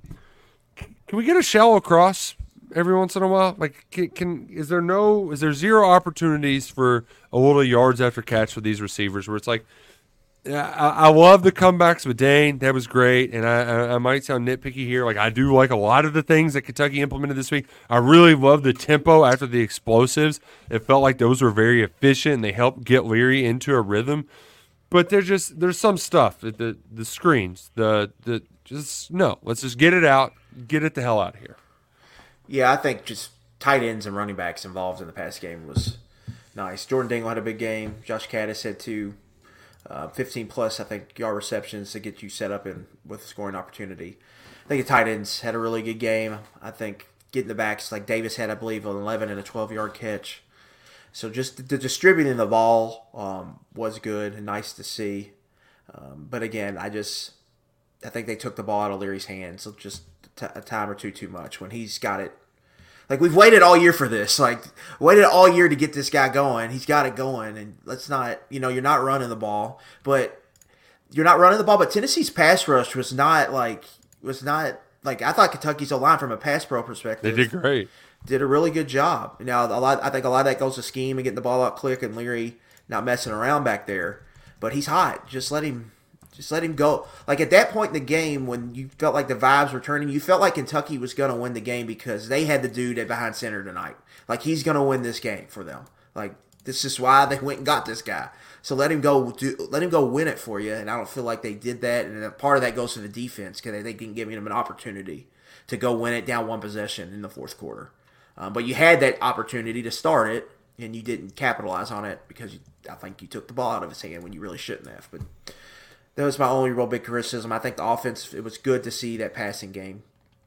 Can we get a shallow cross every once in a while? Like, can, can is there no is there zero opportunities for a little yards after catch for these receivers where it's like, I, I love the comebacks with Dane. That was great, and I, I I might sound nitpicky here. Like I do like a lot of the things that Kentucky implemented this week. I really love the tempo after the explosives. It felt like those were very efficient, and they helped get Leary into a rhythm. But there's just there's some stuff the the screens the the just no. Let's just get it out. Get it the hell out of here. Yeah, I think just tight ends and running backs involved in the pass game was nice. Jordan Dingle had a big game. Josh Kattus had two. Uh, 15 plus, I think, yard receptions to get you set up in with scoring opportunity. I think the tight ends had a really good game. I think getting the backs, like Davis had, I believe, an 11 and a 12 yard catch. So just the, distributing the ball um, was good and nice to see. Um, but again, I just I think they took the ball out of Leary's hands just t- a time or two too much when he's got it. Like we've waited all year for this. Like waited all year to get this guy going. He's got it going, and let's not. You know, you're not running the ball, but you're not running the ball. But Tennessee's pass rush was not like was not like I thought Kentucky's O line from a pass pro perspective. They did great. did a really good job. Now, a lot, I think a lot of that goes to scheme and getting the ball out quick, and Leary not messing around back there. But he's hot. Just let him, just let him go. Like at that point in the game, when you felt like the vibes were turning, you felt like Kentucky was going to win the game because they had the dude at behind center tonight. Like he's going to win this game for them. Like this is why they went and got this guy. So let him go. Do, let him go win it for you. And I don't feel like they did that. And part of that goes to the defense because they didn't give him an opportunity to go win it down one possession in the fourth quarter. Um, but you had that opportunity to start it, and you didn't capitalize on it because you, I think you took the ball out of his hand when you really shouldn't have. But that was my only real big criticism. I think the offense. It was good to see that passing game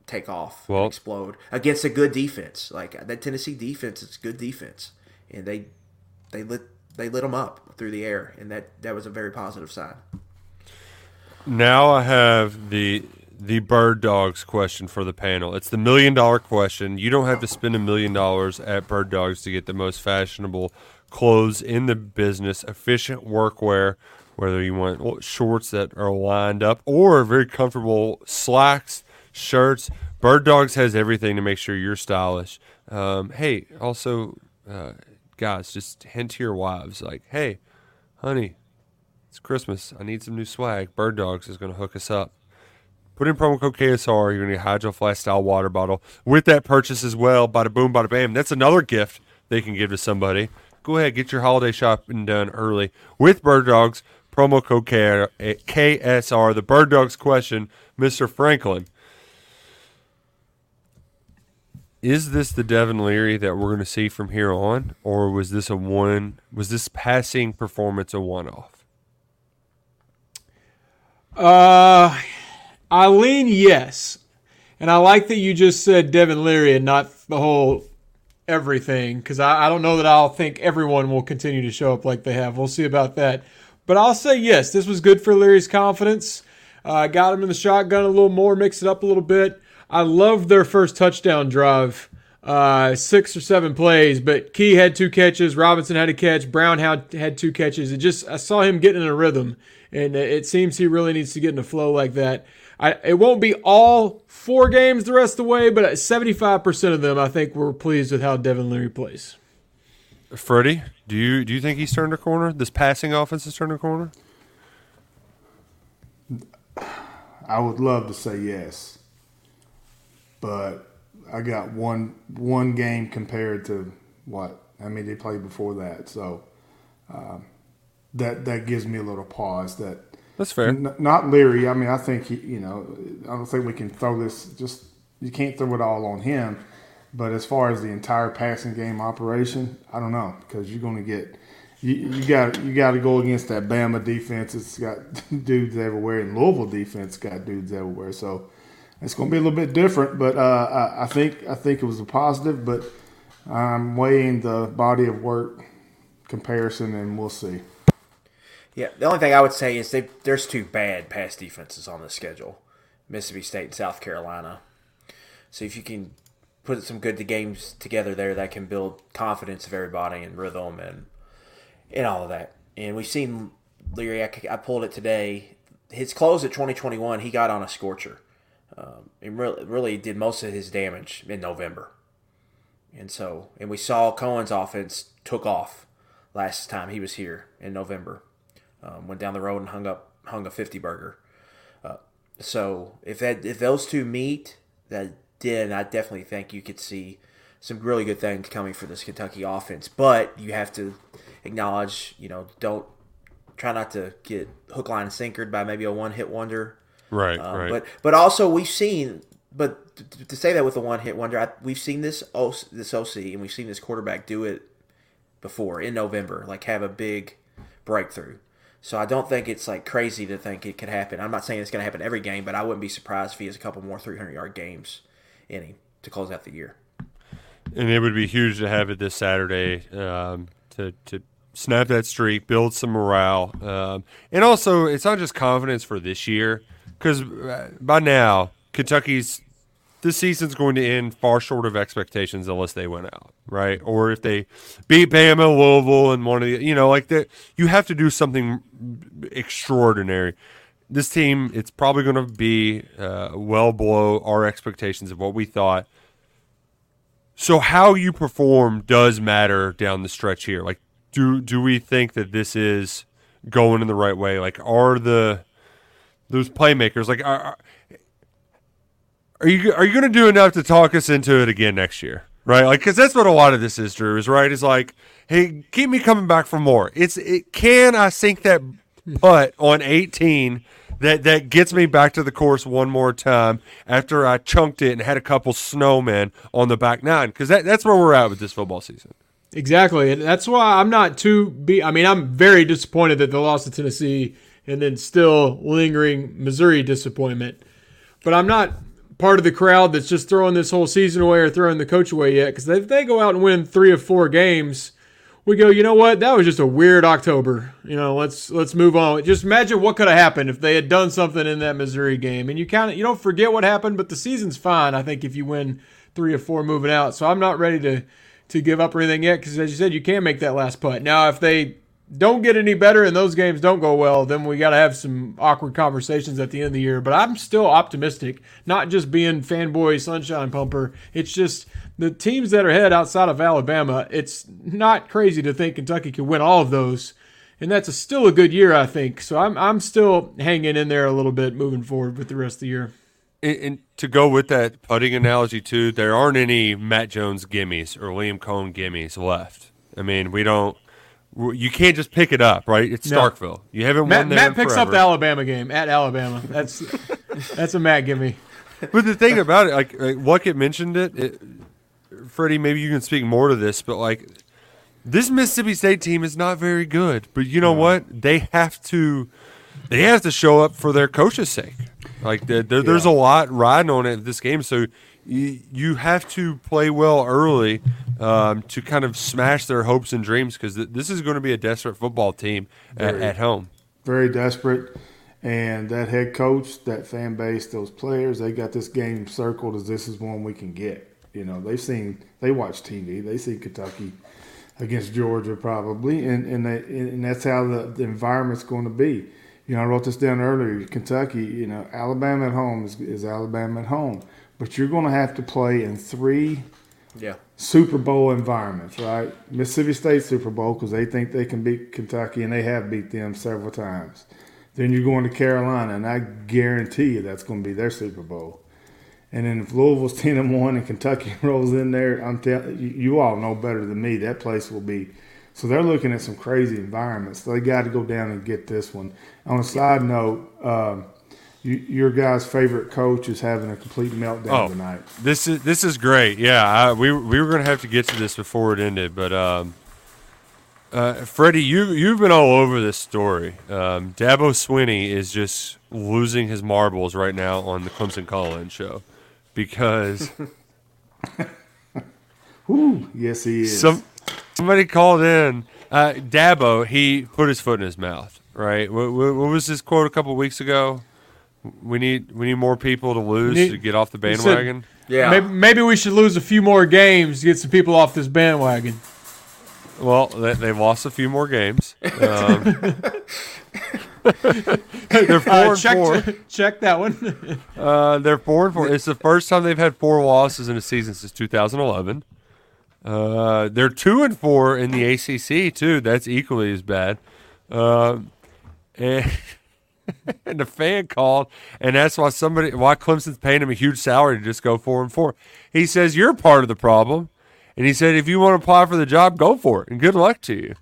take off, Well- explode against a good defense. Like that Tennessee defense, it's good defense, and they they lit they lit them up through the air, and that that was a very positive sign. Now I have the the bird dogs question for the panel. It's the million dollar question. You don't have to spend a million dollars at Bird Dogs to get the most fashionable clothes in the business, efficient workwear, whether you want shorts that are lined up or very comfortable slacks, shirts. Bird Dogs has everything to make sure you're stylish. Um, hey, also, uh, guys, just hint to your wives like, hey, honey, it's Christmas. I need some new swag. Bird Dogs is going to hook us up. Put in promo code KSR. You're going to get a Hydro Flask style water bottle with that purchase as well. Bada boom, bada bam. That's another gift they can give to somebody. Go ahead, get your holiday shopping done early with Bird Dogs. Promo code KSR. Eh, the Bird Dogs question, Mr. Franklin. Is this the Devin Leary that we're going to see from here on, or was this a one? Was this passing performance a one-off? Uh, I lean yes, and I like that you just said Devin Leary and not the whole everything because I, I don't know that I'll think everyone will continue to show up like they have. We'll see about that, but I'll say yes. This was good for Leary's confidence. Uh, got him in the shotgun a little more, mixed it up a little bit. I love their first touchdown drive. Uh, six or seven plays, but Key had two catches. Robinson had a catch. Brown had had two catches. It just I saw him getting in a rhythm, and it seems he really needs to get in a flow like that. I, it won't be all four games the rest of the way, but 75% of them, I think, we're pleased with how Devin Leary plays. Freddie, do you do you think he's turned a corner? This passing offense has turned a corner. I would love to say yes, but I got one one game compared to what I mean they played before that, so um, that that gives me a little pause. That That's fair. N- not Leary. I mean, I think he, you know, I don't think we can throw this. Just you can't throw it all on him. But as far as the entire passing game operation, I don't know because you're going to get you, you got you got to go against that Bama defense. It's got dudes everywhere, and Louisville defense got dudes everywhere. So it's going to be a little bit different. But uh, I, I think I think it was a positive. But I'm weighing the body of work comparison, and we'll see. Yeah, the only thing I would say is they, there's two bad pass defenses on the schedule Mississippi State and South Carolina. So if you can put some good games together there, that can build confidence of everybody and rhythm and and all of that. And we've seen Leary, I, I pulled it today. His close at 2021, he got on a scorcher. Um, and really, really did most of his damage in November. And so, and we saw Coen's offense took off last time he was here in November. Um, went down the road and hung up hung a 50 burger. Uh, so if that if those two meet, that then I definitely think you could see some really good things coming for this Kentucky offense. But you have to acknowledge, you know, don't try not to get hook, line, sinkered by maybe a one hit wonder. Right, Um, right. But but also we've seen, but to, to say that with a one hit wonder, I, we've seen this OC, this OC and we've seen this quarterback do it before in November, like have a big breakthrough. So I don't think it's like crazy to think it could happen. I'm not saying it's going to happen every game, but I wouldn't be surprised if he has a couple more 300 yard games in him to close out the year. and it would be huge to have it this Saturday um, to to snap that streak, build some morale, um, and also it's not just confidence for this year because by now Kentucky's this season's going to end far short of expectations unless they win out, right? Or if they beat Bama, Louisville, and one of the you know like that, you have to do something extraordinary. This team, it's probably going to be uh, well below our expectations of what we thought. So how you perform does matter down the stretch here. Like, do do we think that this is going in the right way? Like, are the those playmakers like are are- you are you going to do enough to talk us into it again next year? Right, like because that's what a lot of this is, Drew. Is right? Is like, hey, keep me coming back for more. It's it can I sink that putt on eighteen that that gets me back to the course one more time after I chunked it and had a couple snowmen on the back nine because that, that's where we're at with this football season. Exactly, and that's why I'm not too. Be I mean, I'm very disappointed that they lost to Tennessee and then still lingering Missouri disappointment. But I'm not part of the crowd that's just throwing this whole season away or throwing the coach away yet. Because if they go out and win three or four games, we go, you know what? That was just a weird October. You know, let's let's move on. Just imagine what could have happened if they had done something in that Missouri game. And you kind of you don't forget what happened, but the season's fine. I think if you win three or four moving out, so I'm not ready to to give up or anything yet. Because as you said, you can make that last putt. Now, if they don't get any better and those games don't go well, then we got to have some awkward conversations at the end of the year. But I'm still optimistic, not just being fanboy sunshine pumper. It's just the teams that are ahead outside of Alabama. It's not crazy to think Kentucky can win all of those, and that's a, still a good year, I think. So I'm I'm still hanging in there a little bit moving forward with the rest of the year. And, and to go with that putting analogy too, there aren't any Matt Jones gimmies or Liam Coen gimmies left. I mean, we don't you can't just pick it up, right? It's No. Starkville. You haven't Matt, won there Matt picks up the Alabama game at Alabama. That's that's a Matt give me. But the thing about it, like, like Luckett mentioned it, it, Freddie, maybe you can speak more to this, but like this Mississippi State team is not very good. But you know what? They have to, they have to show up for their coach's sake. Like there, there's a lot riding on it this game, so you, you have to play well early um, to kind of smash their hopes and dreams because th- this is going to be a desperate football team at, Very. at home. very desperate. And that head coach, that fan base, those players, they got this game circled as this is one we can get. You know, they've seen, they watch TV, they see Kentucky against Georgia probably, and and, they, and that's how the, the environment's going to be. You know, I wrote this down earlier. Kentucky, you know, Alabama at home is, is Alabama at home, but you're going to have to play in three Yeah. Super Bowl environments, right? Mississippi State Super Bowl because they think they can beat Kentucky and they have beat them several times. Then you're going to Carolina, and I guarantee you that's going to be their Super Bowl. And then if Louisville's ten and one and Kentucky rolls in there, I'm telling you, all know better than me. That place will be. So they're looking at some crazy environments. So they got to go down and get this one. On a side note, um, you, your guy's favorite coach is having a complete meltdown Oh. tonight. This is this is great. Yeah, I, we we were going to have to get to this before it ended, but um, uh, Freddie, you you've been all over this story. Um, Dabo Swinney is just losing his marbles right now on the Clemson Call-In show because Whew, yes, he is. some somebody called in. Uh, Dabo, he put his foot in his mouth. Right? What, what, what was his quote a couple weeks ago? We need we need more people to lose Need- to get off the he said- bandwagon. Yeah. Maybe, maybe we should lose a few more games to get some people off this bandwagon. Well, they, they lost a few more games. Um, they're four Uh, and check, four. check that one. Uh, they're four and four. It's the first time they've had four losses in a season since 2011. Uh, they're two and four in the ACC too. That's equally as bad. Um, and, and the fan called, and that's why somebody why Clemson's paying him a huge salary to just go four and four. He says you're part of the problem, and he said if you want to apply for the job, go for it, and good luck to you.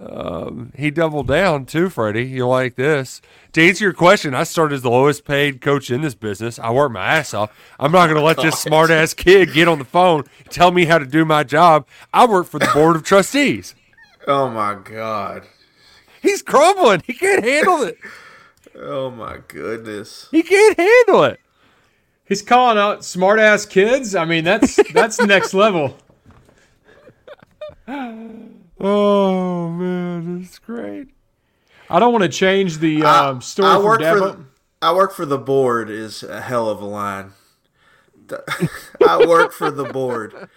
Um, he doubled down too, Freddie. You like this? To answer your question, I started as the lowest paid coach in this business. I work my ass off. I'm not going to let this smart ass kid get on the phone tell me how to do my job. I work for the board of trustees. Oh my god. He's crumbling. He can't handle it. Oh my goodness. He can't handle it. He's calling out smart ass kids. I mean, that's that's next level. Oh man, that's great. I don't want to change the I- um, story I from work for Dabo. the, I work for the board is a hell of a line. I work for the board.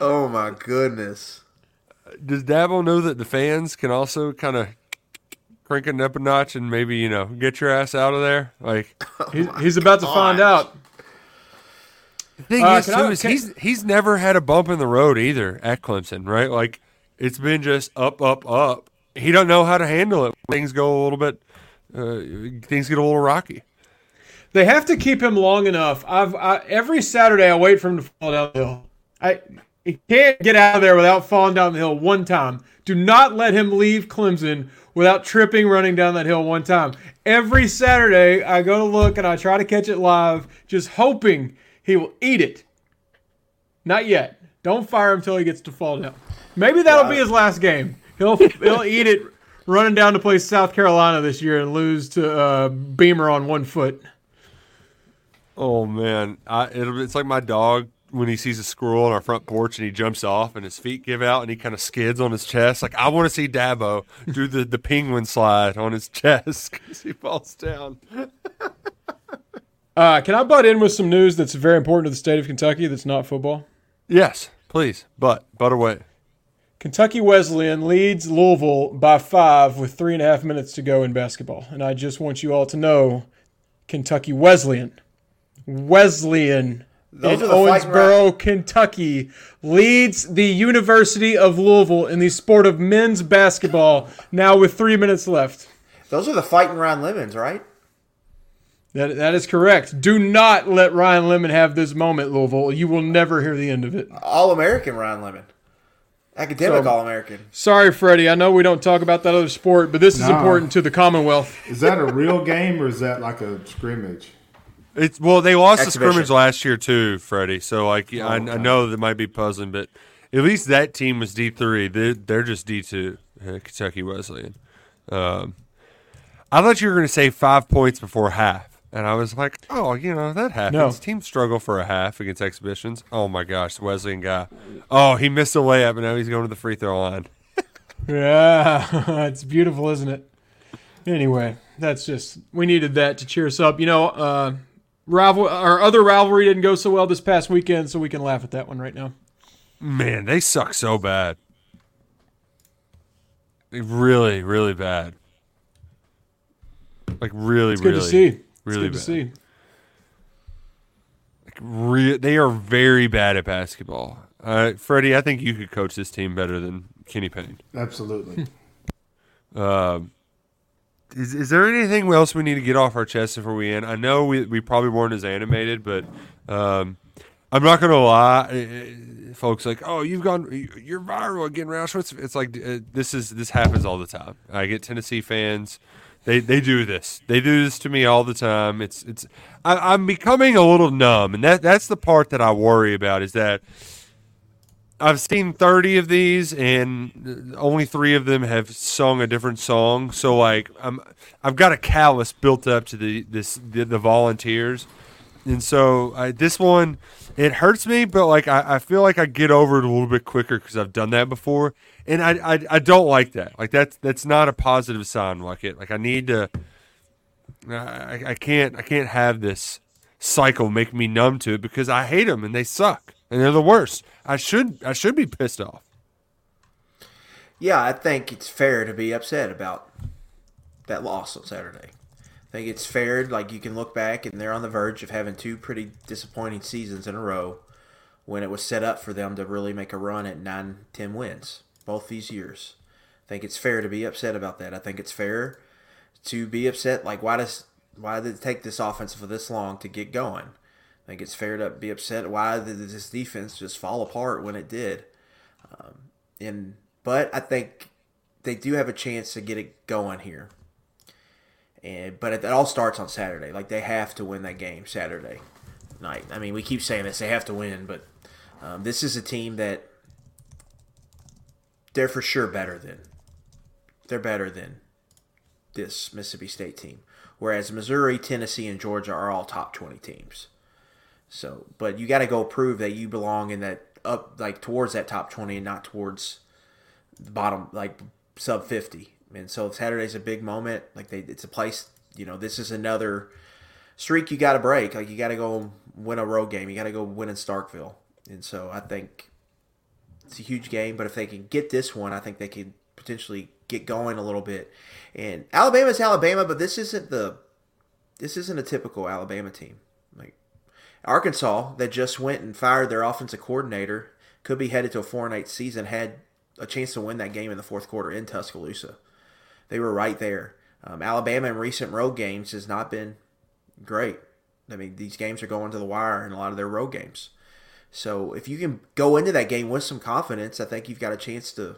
Oh my goodness. Does Dabo know that the fans can also kind of crank it up a notch and maybe you know get your ass out of there? Like He, he's about to find out. the thing Uh, is, too, I- is he's he's never had a bump in the road either at Clemson, right? Like it's been just up, up, up. He don't know how to handle it. Things go a little bit. Uh, things get a little rocky. They have to keep him long enough. I've I, every Saturday I wait for him to fall down the hill. I he can't get out of there without falling down the hill one time. Do not let him leave Clemson without tripping running down that hill one time. Every Saturday I go to look and I try to catch it live, just hoping he will eat it. Not yet. Don't fire him until he gets to fall down. Maybe that'll be his last game. He'll he'll eat it running down to play South Carolina this year and lose to uh, Beamer on one foot. Oh man, I, it'll, it's like my dog when he sees a squirrel on our front porch and he jumps off and his feet give out and he kind of skids on his chest. Like I want to see Dabo do the, the penguin slide on his chest because he falls down. Uh, can I butt in with some news that's very important to the state of Kentucky that's not football? Yes, please, but butt away. Kentucky Wesleyan leads Louisville by five with three and a half minutes to go in basketball. And I just want you all to know Kentucky Wesleyan, Wesleyan Those in are the Owensboro, Kentucky, leads the University of Louisville in the sport of men's basketball now with three minutes left. Those are the fighting Ryan Lemonds, right? That, that is correct. Do not let Ryan Lemond have this moment, Louisville. You will never hear the end of it. All American Ryan Lemond. Academic So- All American. Sorry, Freddie. I know we don't talk about that other sport, but this is important to the Commonwealth. Is that a real game or is that like a scrimmage? It's well, they lost the scrimmage last year too, Freddie. So like, I, I know that might be puzzling, but at least that team was D three. They're, they're just D two, uh, Kentucky Wesleyan. Um, I thought you were going to say five points before half, and I was like, oh, you know that happens. No. Teams struggle for a half against exhibitions. Oh my gosh, Wesleyan guy. Oh, he missed a layup, and now he's going to the free throw line. Yeah, it's beautiful, isn't it? Anyway, that's just we needed that to cheer us up. You know, uh, rival our other rivalry didn't go so well this past weekend, so we can laugh at that one right now. Man, they suck so bad. They Really, really bad. Like really, It's good really, to see. It's really good bad. to see. Re- they are very bad at basketball. Uh, Freddie, I think you could coach this team better than Kenny Payne. Absolutely. Um, is, is there anything else we need to get off our chest before we end? I know we, we probably weren't as animated, but um, I'm not going to lie. uh, uh, Folks like, oh, you've gone, you're viral again, Roush. It's, it's like uh, this is this happens all the time. I get Tennessee fans. They, they do this. They do this to me all the time. It's it's I, I'm becoming a little numb, and that that's the part that I worry about. Is that I've seen 30 of these and only 3 of them have sung a different song. So like I'm I've got a callus built up to the this the, the volunteers. And so I, this one it hurts me, but like I, I feel like I get over it a little bit quicker because I've done that before, and I, I I don't like that. Like that's that's not a positive sign. Like it, like I need to. I, I can't I can't have this cycle make me numb to it because I hate them and they suck and they're the worst. I should I should be pissed off. Yeah, I think it's fair to be upset about that loss on Saturday. I think it's fair, like you can look back and they're on the verge of having two pretty disappointing seasons in a row when it was set up for them to really make a run at nine, ten wins both these years. I think it's fair to be upset about that. I think it's fair to be upset. Like, why does why did it take this offense for this long to get going? I think it's fair to be upset. Why did this defense just fall apart when it did? Um, and but I think they do have a chance to get it going here. And but it, it all starts on Saturday. Like they have to win that game Saturday night. I mean, we keep saying this; they have to win, but um, this is a team that they're for sure better than. They're better than this Mississippi State team. Whereas Missouri, Tennessee, and Georgia are all top twenty teams. So, but you got to go prove that you belong in that up like towards that top twenty and not towards the bottom like sub 50 and so saturday's a big moment like they it's a place you know this is another streak you got to break. Like you got to go win a road game. You got to go win in starkville. And so i think it's a huge game but if they can get this one i think they can potentially get going a little bit. And alabama's alabama but this isn't the this isn't a typical alabama team. Like arkansas that just went and fired their offensive coordinator could be headed to a 4 and 8 season had a chance to win that game in the fourth quarter in Tuscaloosa. They were right there. Um, Alabama in recent road games has not been great. I mean, these games are going to the wire in a lot of their road games. So if you can go into that game with some confidence, I think you've got a chance to,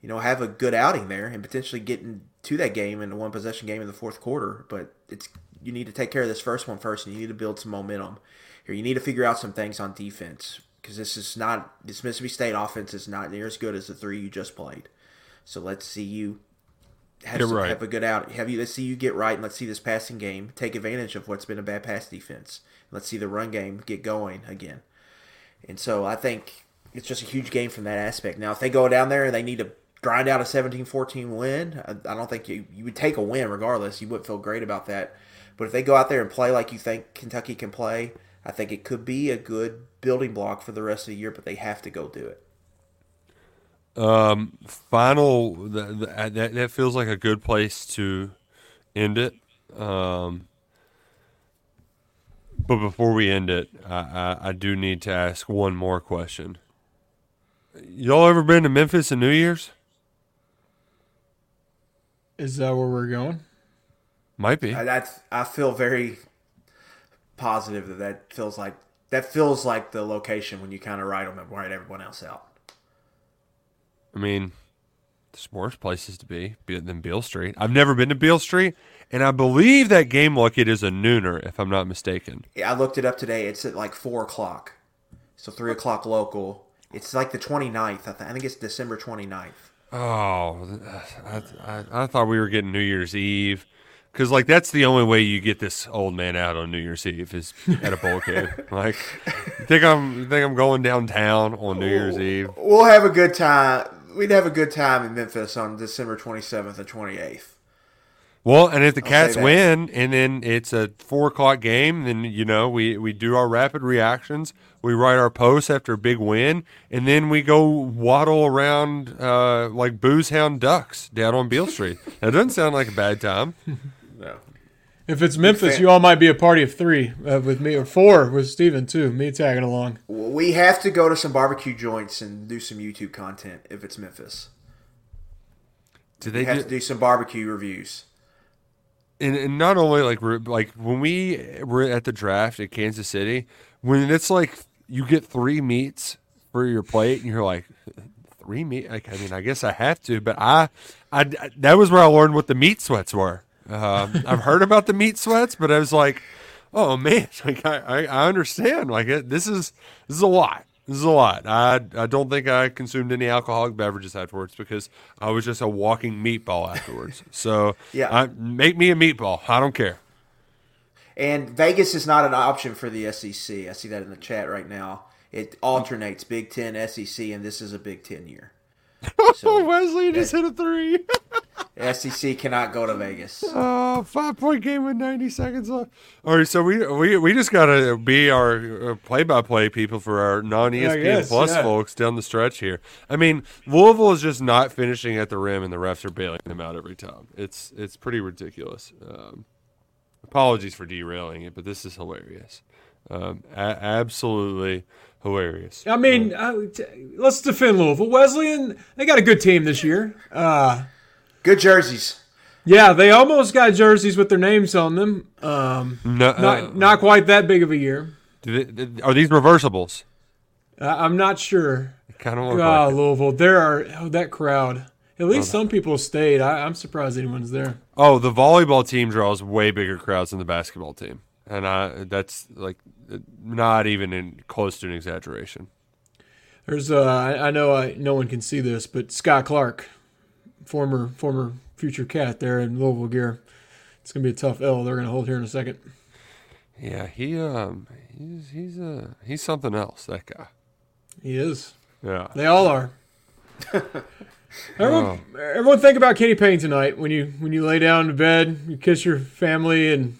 you know, have a good outing there and potentially get into that game in a one possession game in the fourth quarter. But it's you need to take care of this first one first, and you need to build some momentum. Here, you need to figure out some things on defense because this is not this Mississippi State offense is not near as good as the three you just played. So let's see you have, some, right. have a good out. Have you? Let's see you get right, and let's see this passing game take advantage of what's been a bad pass defense. Let's see the run game get going again. And so I think it's just a huge game from that aspect. Now, if they go down there and they need to grind out a 17-14 win, I, I don't think you you would take a win regardless. You wouldn't feel great about that. But if they go out there and play like you think Kentucky can play, I think it could be a good building block for the rest of the year. But they have to go do it. Um, final the, the, that that feels like a good place to end it. Um, but before we end it, I, I, I do need to ask one more question. Y'all ever been to Memphis in New Year's? Is that where we're going? Might be. I, that's I feel very positive that that feels like that feels like the location when you kind of write them and write everyone else out. I mean, there's worse places to be than Beale Street. I've never been to Beale Street, and I believe that game like it is a nooner, if I'm not mistaken. Yeah, I looked it up today. It's at like four o'clock, so three o'clock local. It's like the 29th. I, th- I think it's December 29th. Oh, I, I, I thought we were getting New Year's Eve. Because, like, that's the only way you get this old man out on New Year's Eve is at a bowl game. like, think I'm think I'm going downtown on New Year's Eve? We'll have a good time. We'd have a good time in Memphis on December 27th and 28th. Well, and if the Cats win, and then it's a four o'clock game, then you know we we do our rapid reactions. We write our posts after a big win, and then we go waddle around uh, like booze hound ducks down on Beale Street. that doesn't sound like a bad time. No. If it's Memphis, you all might be a party of three uh, with me, or four with Steven, too. Me tagging along. We have to go to some barbecue joints and do some YouTube content if it's Memphis. Do We they have do, to do some barbecue reviews. and, and not only like like when we were at the draft at Kansas City, when it's like you get three meats for your plate, and you're like three meat. Like I mean, I guess I have to, but I, I that was where I learned what the meat sweats were. Um, I've heard about the meat sweats, but I was like, oh man, like I, I, understand. Like it, this is this is a lot. This is a lot. I I don't think I consumed any alcoholic beverages afterwards because I was just a walking meatball afterwards. So Yeah. I, make me a meatball. I don't care. And Vegas is not an option for the SEC. I see that in the chat right now. It alternates Big Ten, SEC, and this is a Big Ten year. Oh, So Wesley just hit a three. SEC cannot go to Vegas. oh, five point game with 90 seconds left. All right, so we we, we just got to be our play by play people for our non I ESPN guess, Plus yeah. folks down the stretch here. I mean, Louisville is just not finishing at the rim, and the refs are bailing them out every time. It's it's pretty ridiculous. Um, apologies for derailing it, but this is hilarious. Um, a- absolutely hilarious. I mean, uh, t- let's defend Louisville. Wesleyan, they got a good team this year. Uh, Good jerseys. yeah, they almost got jerseys with their names on them. Um, No, uh, not not quite that big of a year. do they- are these reversibles? Uh, I'm not sure. Kind of look Ah, like it. Louisville, there are oh, that crowd. At least some people stayed. I, I'm surprised anyone's there. Oh, the volleyball team draws way bigger crowds than the basketball team, and I that's like not even in close to an exaggeration. There's uh, I, I know I, no one can see this, but Scott Clark, former former future cat there in Louisville gear. It's gonna be a tough L. They're gonna hold here in a second. Yeah, he um he's he's uh he's something else. That guy. He is. Yeah. They all are. everyone, everyone, think about Kenny Payne tonight when you when you lay down to bed, you kiss your family and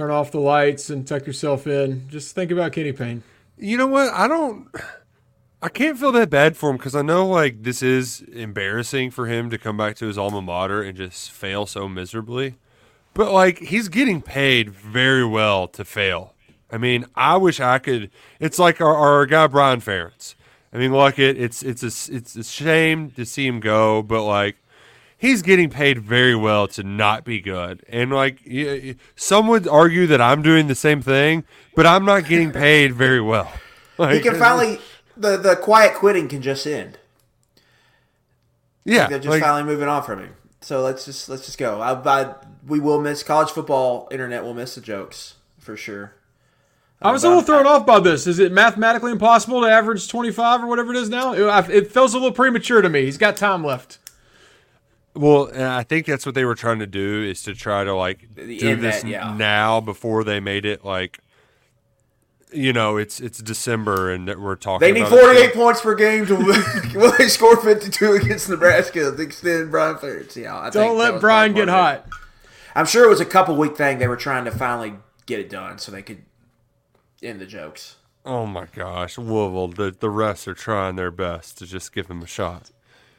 turn off the lights and tuck yourself in. Just think about Kenny Payne. You know what? I don't. I can't feel that bad for him because I know like this is embarrassing for him to come back to his alma mater and just fail so miserably. But like he's getting paid very well to fail. I mean, I wish I could. It's like our, our guy Brian Ferentz. I mean, look, it it's it's a it's a shame to see him go, but like he's getting paid very well to not be good. And like y- y- some would argue that I'm doing the same thing, but I'm not getting paid very well. He can finally the the quiet quitting can just end. yeah, They're just like- finally moving on from him. So let's just let's just go. I, I we will miss college football. Internet will miss the jokes for sure. I was a little thrown off by this. Is it mathematically impossible to average 25 or whatever it is now? It, it feels a little premature to me. He's got time left. Well, and I think that's what they were trying to do is to try to like do end this that, yeah. now before they made it like you know, it's it's December and that we're talking They need about it. 48 points per game to win. well, they scored 52 against Nebraska to extend Brian Ferentz. Yeah, I think Don't that let Brian get part of it. hot. I'm sure it was a couple week thing. They were trying to finally get it done so they could end the jokes. Oh my gosh, Louisville, the the rest are trying their best to just give him a shot.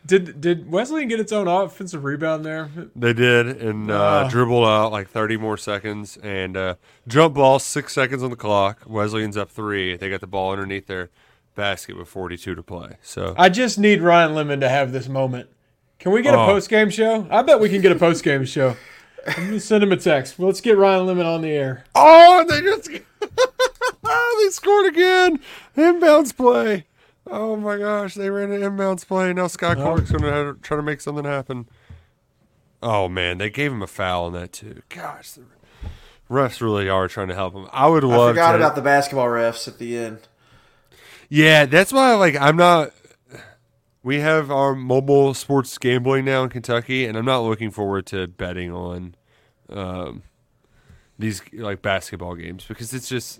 Did did Wesleyan get its own offensive rebound there? They did, and uh, Ah. dribbled out like 30 more seconds, and uh, jump ball, six seconds on the clock. Wesleyan's up three. They got the ball underneath their basket with 42 to play. So I just need Ryan Lemond to have this moment. Can we get a Oh. post game show? I bet we can get a post game show. I'm gonna send him a text. Let's get Ryan Lemond on the air. Oh, they just they scored again. Inbounds play. Oh my gosh, they ran an inbounds play. Now Scott Clark's going to try to make something happen. Oh man, they gave him a foul on that too. Gosh, the refs really are trying to help him. I would love. I forgot to. about the basketball refs at the end. yeah, that's why. Like, I'm not. We have our mobile sports gambling now in Kentucky, and I'm not looking forward to betting on um, these like basketball games because it's just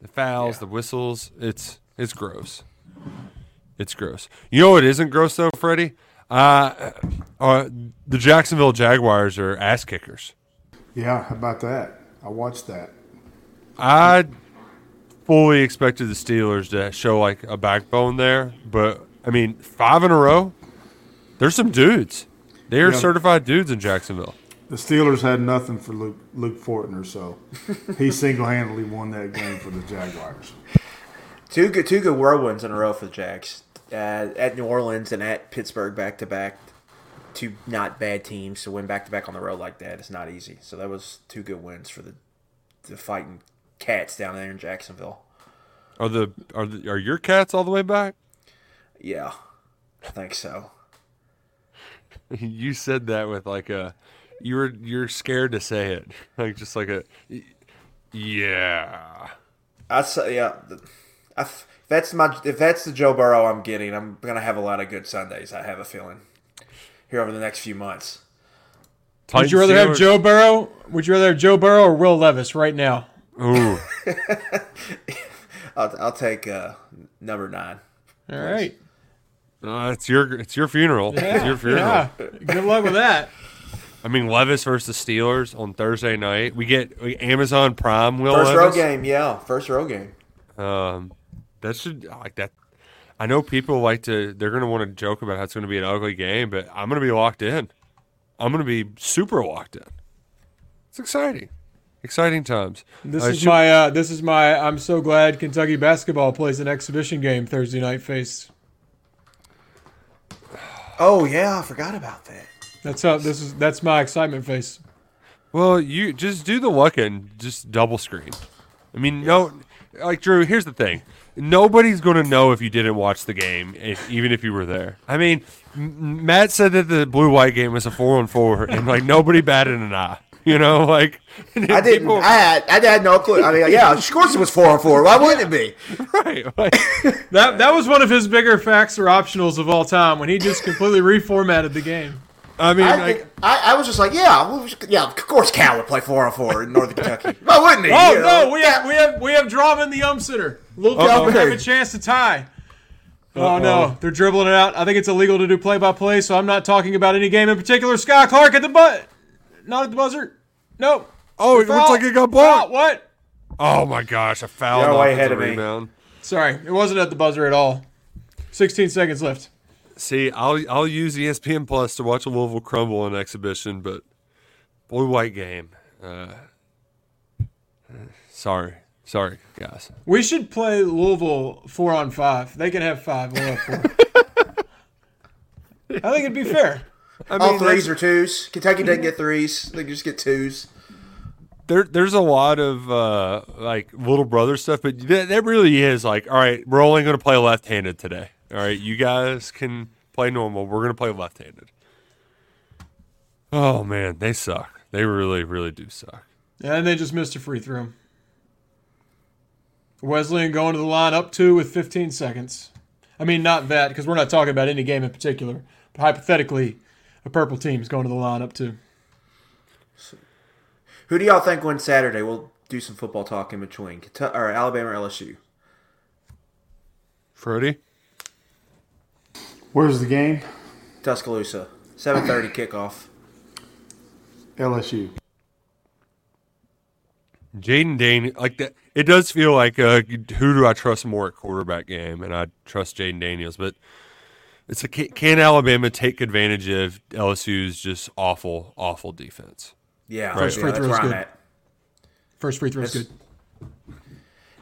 the fouls, the whistles. It's it's gross. It's gross. You know what isn't gross though, Freddie? Uh, uh, the Jacksonville Jaguars are ass kickers. Yeah, how about that? I watched that. I fully expected the Steelers to show like a backbone there, but I mean, five in a row. There's some dudes. They are Yeah. certified dudes in Jacksonville. The Steelers had nothing for Luke Luke Fortner, so he single handedly won that game for the Jaguars. Two good, two good whirlwinds in a row for the Jags. Uh, at New Orleans and at Pittsburgh, back to back. Two not bad teams to win back to back on the road like that. It's not easy. So that was two good wins for the the fighting cats down there in Jacksonville. Are the are the, are your cats all the way back? Yeah, I think so. you said that with like a you were you're scared to say it, like just like a yeah. I say yeah. the- I f- that's my if that's the Joe Burrow I'm getting, I'm gonna have a lot of good Sundays. I have a feeling here over the next few months. Would you rather have Joe Burrow? Would you rather have Joe Burrow or Will Levis right now? Ooh, I'll, I'll take uh, number nine. All right. uh, it's your it's your funeral. it's your funeral. Yeah. Good luck with that. I mean, Levis versus Steelers on Thursday night. We get we- Amazon Prime. Will First row game, yeah, first row game. Um, that should like that. I know people like to. They're going to want to joke about how it's going to be an ugly game, but I'm going to be locked in. I'm going to be super locked in. It's exciting, exciting times. This Uh, is should- my. Uh, this is my. I'm so glad Kentucky basketball plays an exhibition game Thursday night. Face. Oh yeah, I forgot about that. That's how. This is. That's my excitement face. Well, you just do the luck and just double screen. I mean, no, like Drew. Here's the thing: nobody's going to know if you didn't watch the game, if, even if you were there. I mean, M- Matt said that the blue white game was a four on four, and like nobody batted an eye. You know, like I didn't. I had. I had no clue. I mean, yeah, of course it was four on four. Why wouldn't it be? right? Like, That that was one of his bigger facts or optionals of all time when he just completely reformatted the game. I mean, I, like, think, I, I was just like, yeah, well, yeah. Of course, Cal would play four on four in Northern Kentucky. Why wouldn't he? Oh You know? no, we have we have we have drama in the um center. Little Uh-oh. Have a chance to tie. Oh no, they're dribbling it out. I think it's illegal to do play by play, so I'm not talking about any game in particular. Scott Clark at the butt, not at the buzzer. Nope. oh, it looks like it got blocked. What? Oh my gosh, a foul. You're way as ahead a of me. rebound. Sorry, it wasn't at the buzzer at all. 16 seconds left. See, I'll I'll use ESPN Plus to watch a Louisville crumble in exhibition, but blue white game. Uh, sorry, sorry, guys. We should play Louisville four on five. They can have five. We'll have four. I think it'd be fair. I All mean, threes that's- or twos. Kentucky doesn't get threes. They just get twos. there there's a lot of uh, like little brother stuff, but that, that really is like, all right, we're only going to play left-handed today. All right, you guys can play normal. We're going to play left-handed. Oh man, they suck. They really, really do suck. And they just missed a free throw. Wesleyan going to the line up two with 15 seconds. I mean, not that, because we're not talking about any game in particular. But hypothetically, a purple team's going to the lineup two. Who do y'all think wins Saturday? We'll do some football talk in between. Kentucky, or Alabama or LSU? Freddie? Where's the game? Tuscaloosa. 7.30 kickoff. LSU. Jayden Daniels, like that. It does feel like uh, who do I trust more at quarterback game, and I trust Jayden Daniels. But it's a can, can Alabama take advantage of LSU's just awful, awful defense? Yeah, First free that's throw's where good. at. First free throw is good.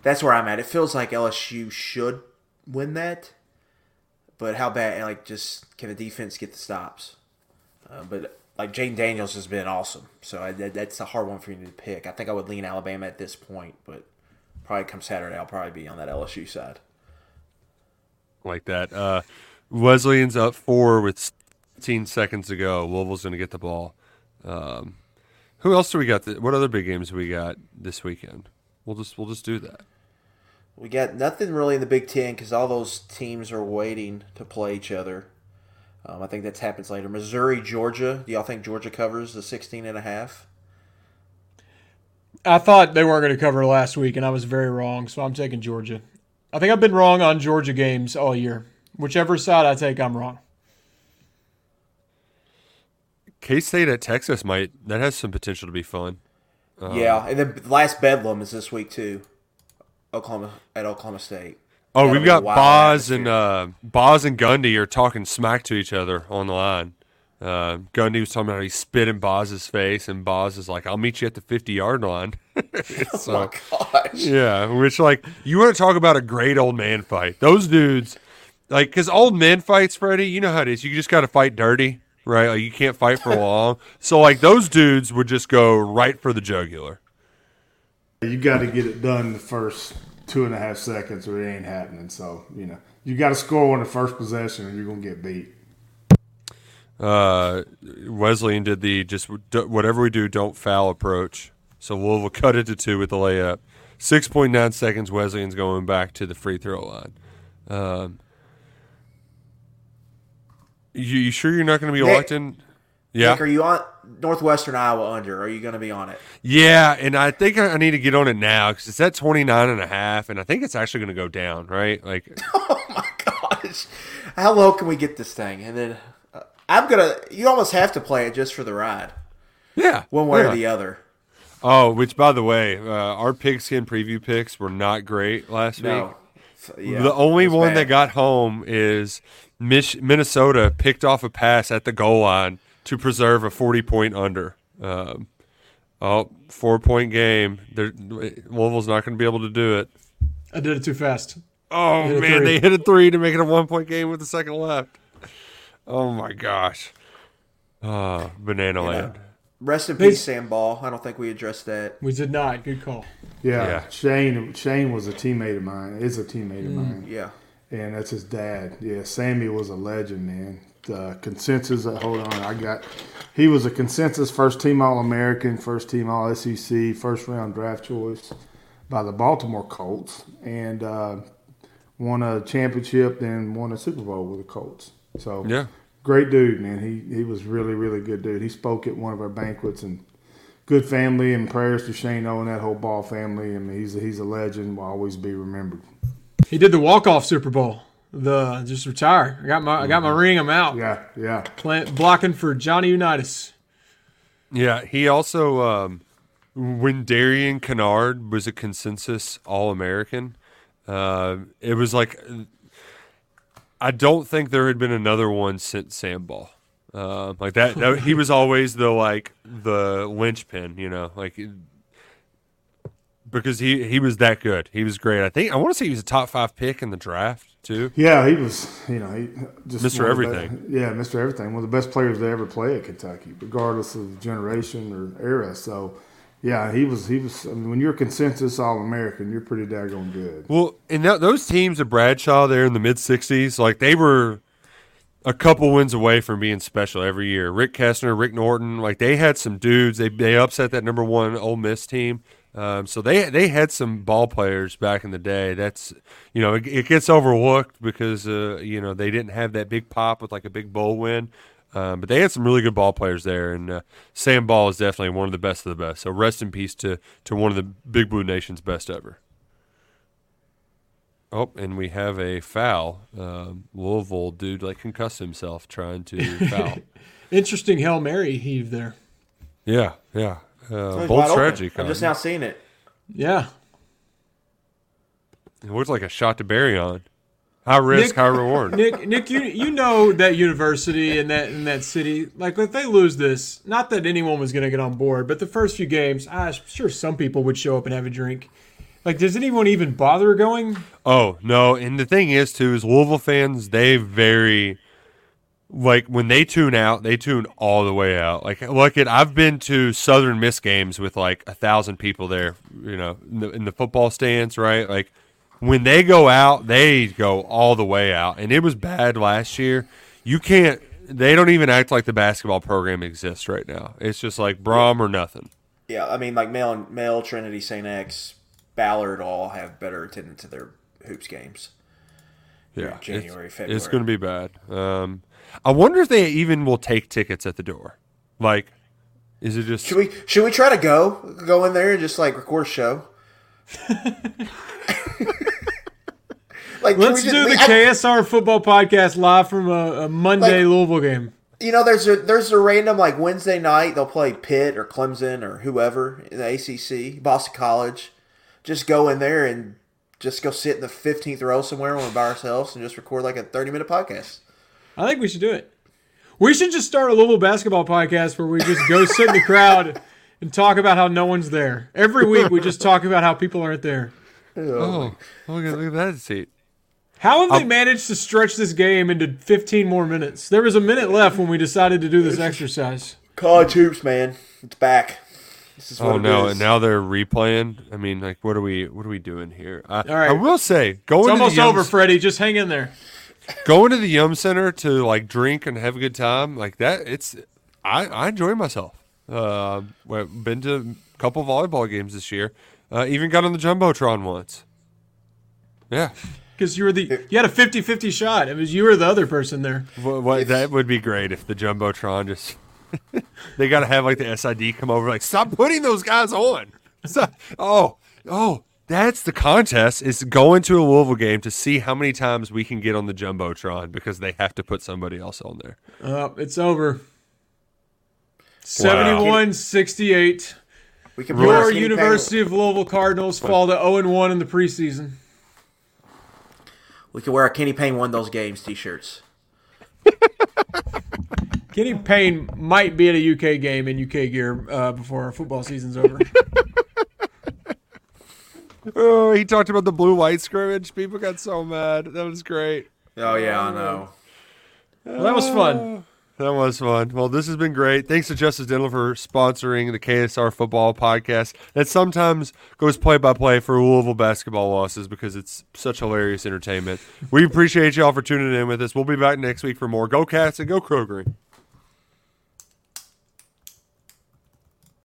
That's where I'm at. It feels like LSU should win that, but how bad? Like, just can the defense get the stops? Uh, but like Jayden Daniels has been awesome, so I, that, that's a hard one for me to pick. I think I would lean Alabama at this point, but probably come Saturday, I'll probably be on that LSU side. like that. Uh, Wesleyan's up four with 16 seconds to go. Louisville's going to get the ball. Um, who else do we got? th- what other big games do we got this weekend? We'll just we'll just do that. We got nothing really in the Big Ten because all those teams are waiting to play each other. Um, I think that happens later. Missouri, Georgia. Do y'all think Georgia covers the 16 and a half? I thought they weren't going to cover last week, and I was very wrong. So I'm taking Georgia. I think I've been wrong on Georgia games all year. Whichever side I take, I'm wrong. K State at Texas might that has some potential to be fun. yeah, and then the last Bedlam is this week too. Oklahoma at Oklahoma State. Oh, we've got Boz and uh, Boz and Gundy are talking smack to each other on the line. Uh, Gundy was talking about he spit in Boz's face, and Boz is like, "I'll meet you at the fifty yard line." so, Oh my gosh! Yeah, which like you want to talk about a great old man fight? Those dudes, like, because old men fights, Freddie, you know how it is. You just got to fight dirty, right? Like you can't fight for long. So like those dudes would just go right for the jugular. You got to get it done the first two and a half seconds, or it ain't happening. So you know you got to score on the first possession, or you're gonna get beat. Uh, Wesleyan did the just whatever we do, don't foul approach. So Louisville cut it to two with the layup. Six point nine seconds. Wesleyan's going back to the free throw line. Um, you, you sure you're not going to be Nick- electing? Yeah. Nick, are you on Northwestern Iowa under? Are you going to be on it? Yeah, and I think I need to get on it now because it's at 29 and a half, and I think it's actually going to go down, right? Like, Oh my gosh! How low can we get this thing? And then uh, I'm gonna. You almost have to play it just for the ride, yeah. one way yeah. or the other. Oh, which, by the way, uh, our pigskin preview picks were not great last week. No, So, yeah, the only one bad. that got home is Minnesota picked off a pass at the goal line to preserve a 40 point under. Um, oh, four point game. They're, Louisville's not going to be able to do it. I did it too fast. Oh man, three. they hit a three to make it a one point game with a second left. Oh my gosh. Oh, banana land. Rest in peace, Sam Ball. I don't think we addressed that. We did not. Good call. Yeah, Yeah. Shane. Shane was a teammate of mine. Is a teammate of mine, Yeah, and that's his dad. Yeah, Sammy was a legend, man. The consensus. Hold on, I got. He was a consensus first team All American, first team All SEC, first round draft choice by the Baltimore Colts, and uh, won a championship, then won a Super Bowl with the Colts. So Yeah. great dude, man. He he was really really good dude. He spoke at one of our banquets and good family and prayers to Shane O and that whole Ball family. I mean, he's a, he's a legend. Will always be remembered. He did the walk off Super Bowl. The just retire. I got my I got my ring. I'm out. Yeah, yeah. Playing, blocking for Johnny Unitas. Yeah, he also um, when Darian Kinnard was a consensus All American, uh, it was like I don't think there had been another one since Sam Ball. Uh, like that, that- he was always the like the linchpin, you know, like because he he was that good. He was great. I think I want to say he was a top five pick in the draft too. Yeah, he was, you know, he just Mr. one of the Everything. be- yeah, Mr. Everything. One of the best players to ever play at Kentucky, regardless of generation or era. So, yeah, he was. He was. I mean, when you're consensus All American, you're pretty daggone good. Well, and that, those teams of Bradshaw there in the mid '60s, like they were a couple wins away from being special every year. Rick Kestner, Rick Norton, like they had some dudes. They they upset that number one Ole Miss team. Um, so they they had some ball players back in the day. That's you know it, it gets overlooked because uh, you know they didn't have that big pop with like a big bowl win. Um, but they had some really good ball players there, and uh, Sam Ball is definitely one of the best of the best. So rest in peace to to one of the Big Blue Nation's best ever. Oh, and we have a foul. Um, Louisville dude like concussed himself trying to foul. Interesting Hail Mary heave there. Yeah, yeah. Uh, It bold strategy. I'm just now seeing it. Yeah. It looks like a shot to bury on. High risk, Nick- high reward. Nick, Nick, you you know that university and that in that city, like if they lose this, not that anyone was going to get on board, but the first few games, I'm sure some people would show up and have a drink. Like, does anyone even bother going? Oh no! And the thing is, too, is Louisville fans they very like when they tune out, they tune all the way out. Like, look at I've been to Southern Miss games with like a thousand people there. You know, in the, in the football stands, right? Like when they go out, they go all the way out, and it was bad last year. You can't. They don't even act like the basketball program exists right now. It's just like Brohm or nothing. Yeah, I mean, like Male and Male, Trinity, St. X, Ballard all have better attendance to their hoops games. Yeah, January, it's, February. It's going to be bad. Um, I wonder if they even will take tickets at the door. Like, is it just? Should we should we try to go go in there and just like record a show? like, Let's we just- do the I- KSR football podcast live from a, a Monday Like- Louisville game. You know, there's a there's a random like Wednesday night they'll play Pitt or Clemson or whoever in the ACC, Boston College. Just go in there and just go sit in the 15th row somewhere when we're by ourselves and just record like a 30 minute podcast. I think we should do it. We should just start a Louisville basketball podcast where we just go sit in the crowd and talk about how no one's there. Every week we just talk about how people aren't there. Oh, oh look at, look at that seat. How have they managed to stretch this game into 15 more minutes? There was a minute left when we decided to do this exercise. College hoops, man, it's back. This is oh, what Oh no! is. And now they're replaying. I mean, like, what are we? What are we doing here? I, right. I will say, going It's to almost the Yum, over, Freddie. Just hang in there. Going to the Yum Center to like drink and have a good time, like that. It's I, I enjoy myself. Uh, I've been to a couple volleyball games this year. Uh, even got on the jumbotron once. Yeah, Because you were the you had a 50-50 shot. It was you were the other person there. what, what, that would be great if the jumbotron just. they got to have like the SID come over, like stop putting those guys on. Stop. Oh, oh, that's the contest. Is going to a Louisville game to see how many times we can get on the jumbotron because they have to put somebody else on there. Uh, it's over. 71-68. we can Your Skinny University of Louisville Cardinals fall to 0-1 in the preseason. We can wear a Kenny Payne won those games t-shirts. Kenny Payne might be at a UK game in UK gear uh, before our football season's over. Oh, he talked about the blue white scrimmage. People got so mad. That was great. Oh yeah, I know. well, that was fun. Ah, that was fun. Well, this has been great. Thanks to Justice Dental for sponsoring the KSR football podcast that sometimes goes play by play for Louisville basketball losses because it's such hilarious entertainment. We appreciate y'all for tuning in with us. We'll be back next week for more Go Cats and Go Crow Green.